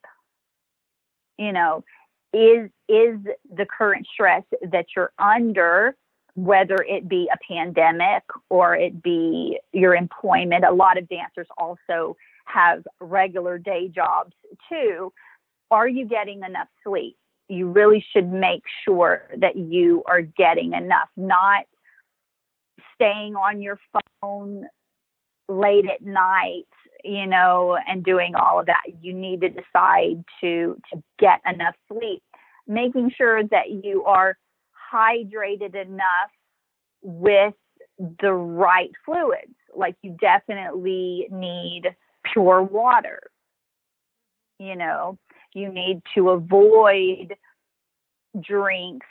You know, is is the current stress that you're under whether it be a pandemic or it be your employment. A lot of dancers also have regular day jobs too. Are you getting enough sleep? You really should make sure that you are getting enough, not staying on your phone late at night, you know, and doing all of that. You need to decide to to get enough sleep, making sure that you are hydrated enough with the right fluids. Like you definitely need pure water. You know, you need to avoid drinks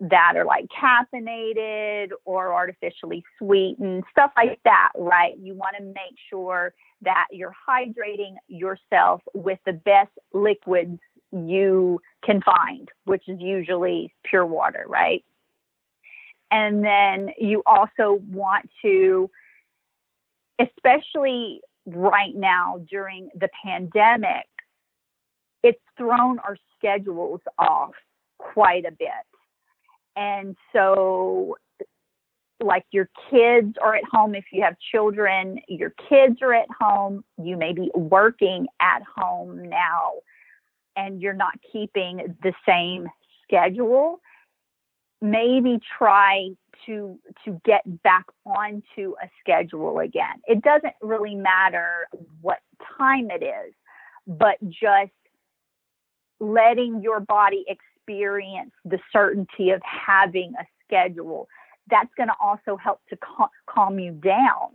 that are like caffeinated or artificially sweetened, stuff like that, right? You want to make sure that you're hydrating yourself with the best liquids you can find, which is usually pure water, right? And then you also want to, especially right now during the pandemic, it's thrown our schedules off quite a bit. And so, like your kids are at home, if you have children, your kids are at home, you may be working at home now, and you're not keeping the same schedule maybe try to to get back onto a schedule again. It doesn't really matter what time it is, but just letting your body experience the certainty of having a schedule. That's going to also help to cal- calm you down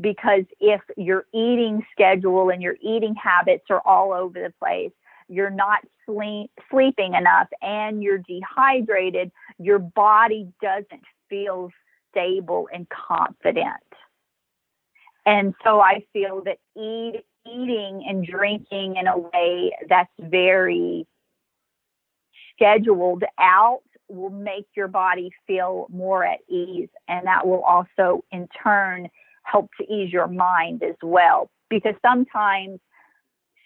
because if your eating schedule and your eating habits are all over the place, you're not sleep, sleeping enough and you're dehydrated, your body doesn't feel stable and confident. And so I feel that eat, eating and drinking in a way that's very scheduled out will make your body feel more at ease. And that will also, in turn, help to ease your mind as well. Because sometimes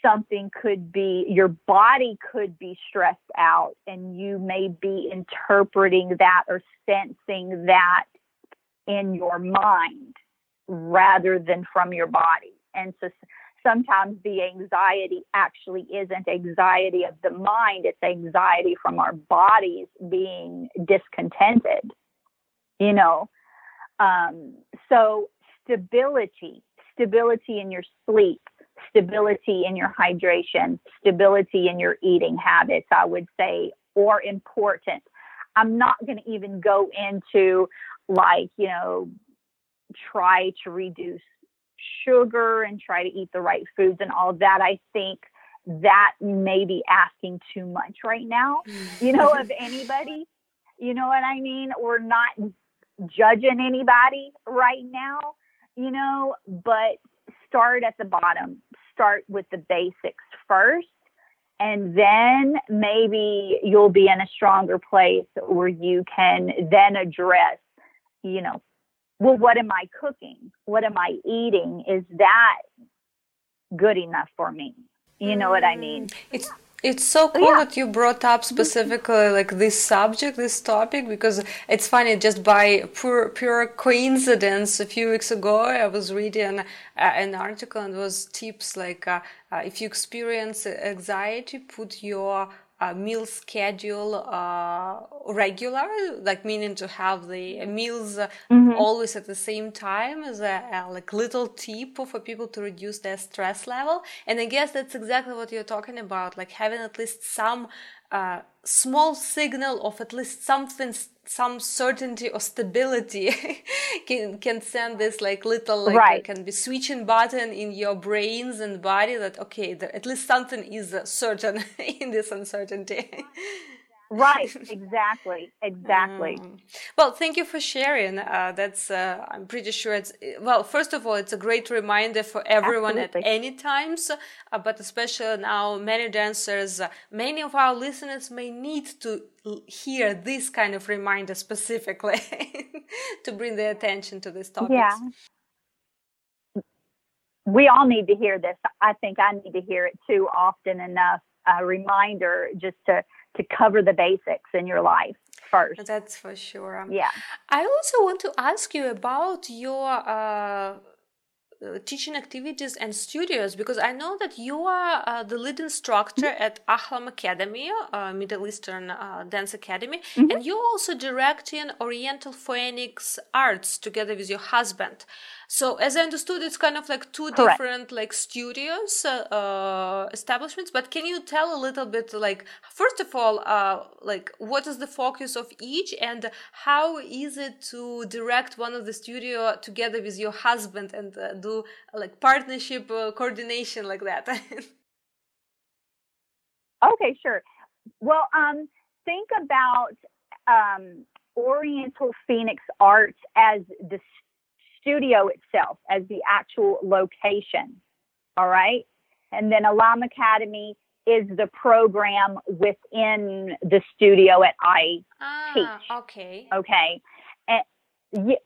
something could be, your body could be stressed out, and you may be interpreting that or sensing that in your mind rather than from your body. And so sometimes the anxiety actually isn't anxiety of the mind, it's anxiety from our bodies being discontented, you know. Um, so, stability, stability in your sleep, stability in your hydration, stability in your eating habits, I would say, or important. I'm not going to even go into like, you know, try to reduce sugar and try to eat the right foods and all that. I think that may be asking too much right now, mm. you know, of anybody. You know what I mean? We're not judging anybody right now, you know, but start at the bottom. Start with the basics first. And then maybe you'll be in a stronger place where you can then address, you know, well, what am I cooking? What am I eating? Is that good enough for me? You know what I mean? Mm. It's it's so cool yeah. that you brought up specifically like this subject, this topic, because it's funny. Just by pure pure coincidence, a few weeks ago, I was reading uh, an article and was tips like uh, uh, if you experience anxiety, put your uh, meal schedule uh, regular, like meaning to have the meals mm-hmm. always at the same time as a, a, like little tip for people to reduce their stress level. And I guess that's exactly what you're talking about, like having at least some uh, small signal of at least something some certainty or stability can can send this like little like right. can be switching button in your brains and body that okay there, at least something is certain in this uncertainty right exactly exactly mm. well thank you for sharing uh, that's uh, i'm pretty sure it's well first of all it's a great reminder for everyone Absolutely. at any times uh, but especially now many dancers uh, many of our listeners may need to hear this kind of reminder specifically to bring their attention to this topic yeah we all need to hear this i think i need to hear it too often enough a reminder just to to cover the basics in your life first. That's for sure. Yeah. I also want to ask you about your uh, teaching activities and studios because I know that you are uh, the lead instructor mm-hmm. at Ahlam Academy, uh, Middle Eastern uh, Dance Academy, mm-hmm. and you're also directing Oriental Phoenix Arts together with your husband. So, as I understood, it's kind of like two Correct. different like studios uh, uh, establishments. But can you tell a little bit, like, first of all, uh, like what is the focus of each, and how is it to direct one of the studio together with your husband and do like partnership uh, coordination like that okay sure well um think about um oriental phoenix arts as the studio itself as the actual location all right and then ahlam academy is the program within the studio at I ah, teach. Okay. Okay. And yeah,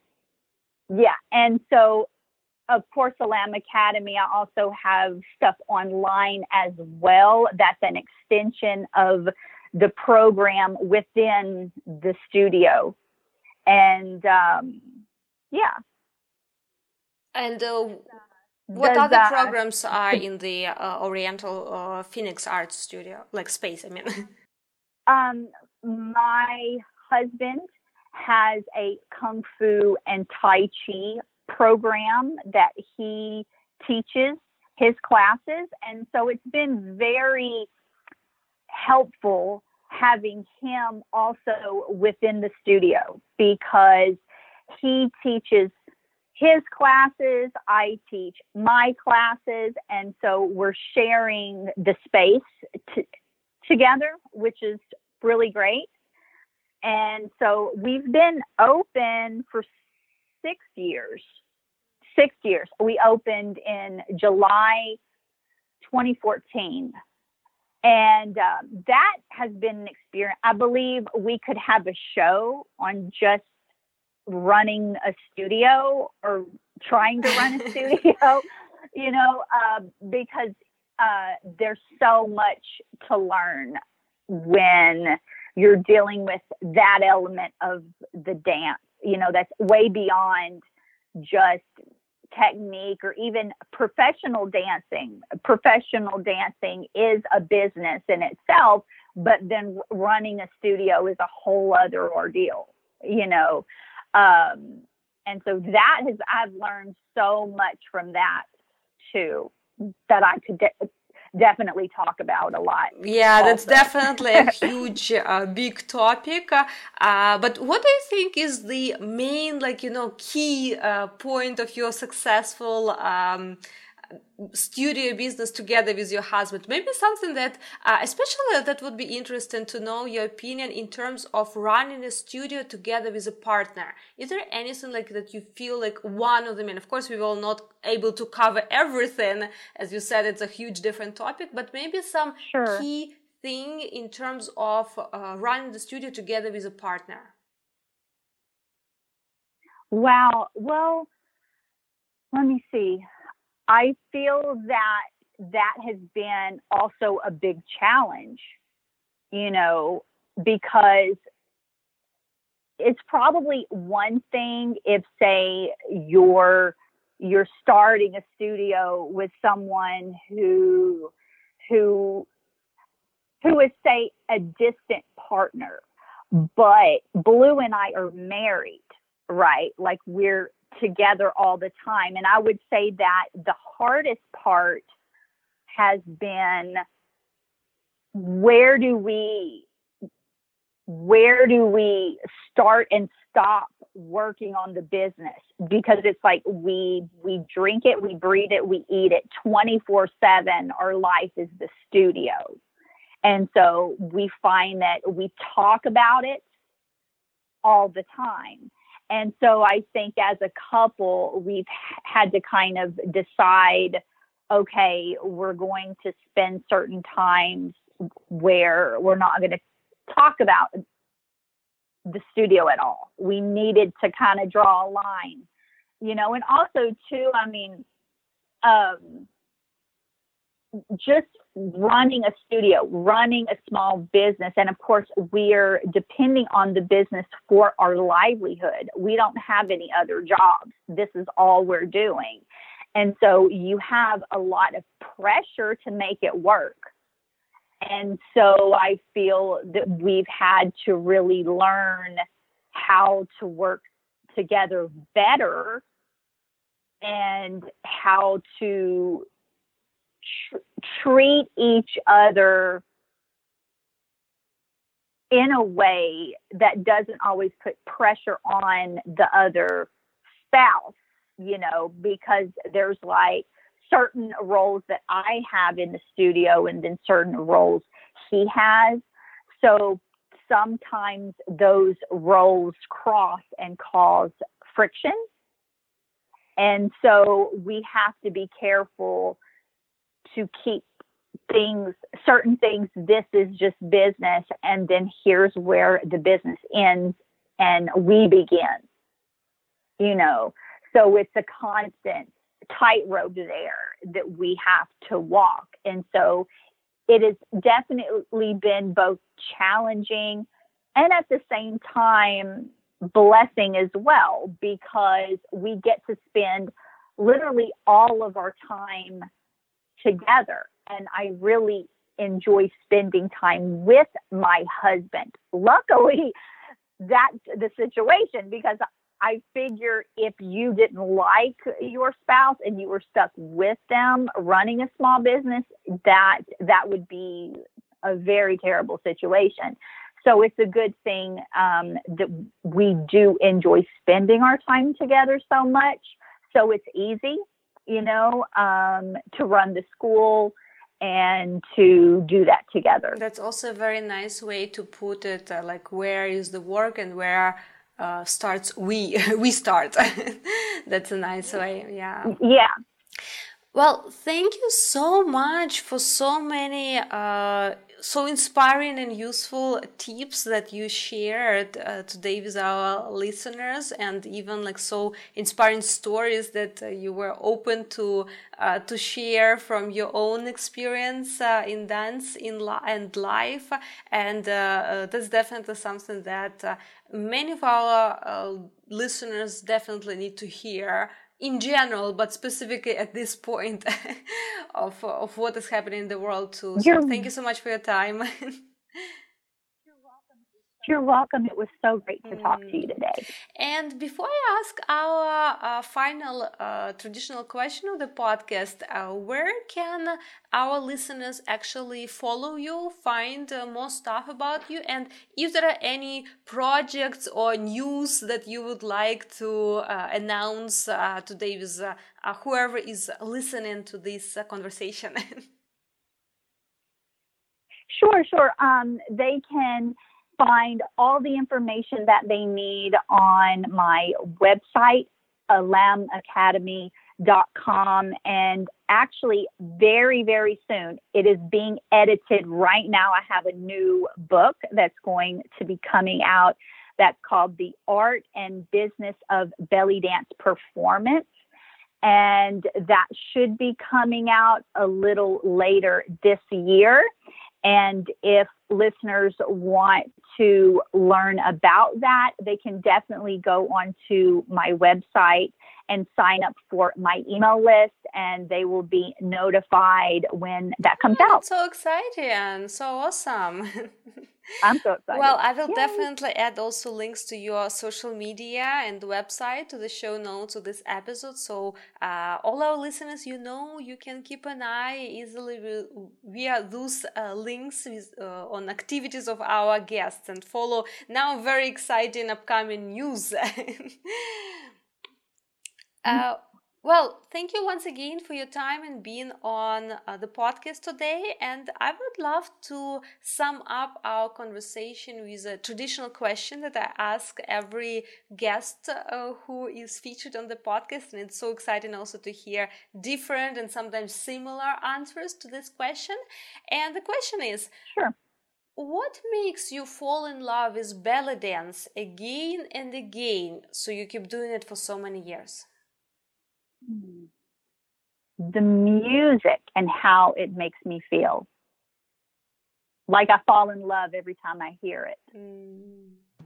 yeah. And so of course, Ahlam Academy, I also have stuff online as well. That's an extension of the program within the studio. And um, yeah. And uh, what other uh, programs are in the uh, Oriental uh, Phoenix Arts Studio, like space? I mean, um, my husband has a kung fu and tai chi program that he teaches his classes. And so it's been very helpful having him also within the studio because he teaches his classes, I teach my classes, and so we're sharing the space t- together, which is really great. And so we've been open for six years. Six years. We opened in July 2014. And um, that has been an experience. I believe we could have a show on just running a studio or trying to run a studio, you know, uh, because uh, there's so much to learn when you're dealing with that element of the dance, you know, that's way beyond just technique or even professional dancing. Professional dancing is a business in itself, but then running a studio is a whole other ordeal, you know. Um, and so that has, I've learned so much from that too, that I could de- definitely talk about a lot. Yeah, also. that's definitely a huge, uh, big topic. Uh, but what do you think is the main, like, you know, key uh, point of your successful um, studio business together with your husband. Maybe something that uh, especially that would be interesting to know your opinion in terms of running a studio together with a partner. Is there anything like that you feel like one of them and of course we will not able to cover everything. As you said it's a huge different topic but maybe some sure. key thing in terms of uh, running the studio together with a partner. Wow. Well let me see I feel that that has been also a big challenge, you know, because it's probably one thing if say you're you're starting a studio with someone who who who is say a distant partner but blue and i are married right? Like we're together all the time. And I would say that the hardest part has been where do we where do we start and stop working on the business? Because it's like we we drink it we breathe it we eat it. 24 7 our life is the studio. And so we find that we talk about it all the time and so I think as a couple, we've had to kind of decide okay, we're going to spend certain times where we're not going to talk about the studio at all. We needed to kind of draw a line, you know, and also, too, I mean, um, just running a studio, running a small business, and of course, we're depending on the business for our livelihood. We don't have any other jobs. This is all we're doing. And so you have a lot of pressure to make it work. And so I feel that we've had to really learn how to work together better and how to tr- treat each other in a way that doesn't always put pressure on the other spouse, you know, because there's like certain roles that I have in the studio and then certain roles he has. So sometimes those roles cross and cause friction. And so we have to be careful to keep things, certain things, this is just business, and then here's where the business ends and we begin. You know, so it's a constant tightrope there that we have to walk. And so it has definitely been both challenging and at the same time blessing as well because we get to spend literally all of our time together. And I really enjoy spending time with my husband. Luckily, that's the situation because I figure if you didn't like your spouse and you were stuck with them running a small business, that that would be a very terrible situation. So it's a good thing um, that we do enjoy spending our time together so much. So it's easy, you know, um, to run the school and to do that together. That's also a very nice way to put it. Uh, like where is the work and where uh, starts we we start. That's a nice way. Yeah. Yeah. Well, thank you so much for so many uh, so inspiring and useful tips that you shared uh, today with our listeners and even like so inspiring stories that uh, you were open to uh, to share from your own experience uh, in dance in li- and life. And uh, uh, that's definitely something that many of our listeners definitely need to hear in general, but specifically at this point of of what is happening in the world too. So thank you so much for your time. You're welcome. It was so great to talk to you mm. today. And before I ask our uh, final uh, traditional question of the podcast, uh, where can our listeners actually follow you, find uh, more stuff about you, and if there are any projects or news that you would like to uh, announce uh, today with whoever is listening to this conversation? sure, sure. Um, they can find all the information that they need on my website, alamacademy.com. And actually, very, very soon, it is being edited right now. I have a new book that's going to be coming out that's called The Art and Business of Belly Dance Performance. And that should be coming out a little later this year. And if listeners want to learn about that, they can definitely go onto my website and sign up for my email list, and they will be notified when that comes out. So exciting! So awesome! I'm so excited. Well, I will Yay. definitely add also links to your social media and website to the show notes of this episode. So, uh, all our listeners, you know, you can keep an eye easily via those uh, links with, uh, on activities of our guests and follow now very exciting upcoming news. uh, well, thank you once again for your time and being on uh, the podcast today. And I would love to sum up our conversation with a traditional question that I ask every guest uh, who is featured on the podcast. And it's so exciting also to hear different and sometimes similar answers to this question. And the question is Sure. What makes you fall in love with belly dance again and again so you keep doing it for so many years? Hmm. the music and how it makes me feel. Like I fall in love every time I hear it.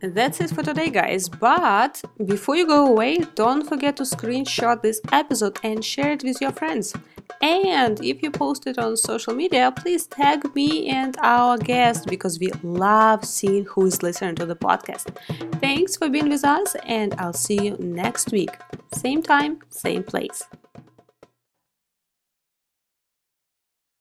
And that's it for today, guys. But before you go away, don't forget to screenshot this episode and share it with your friends. And if you post it on social media, please tag me and our guest because we love seeing who is listening to the podcast. Thanks for being with us, and I'll see you next week. Same time, same place.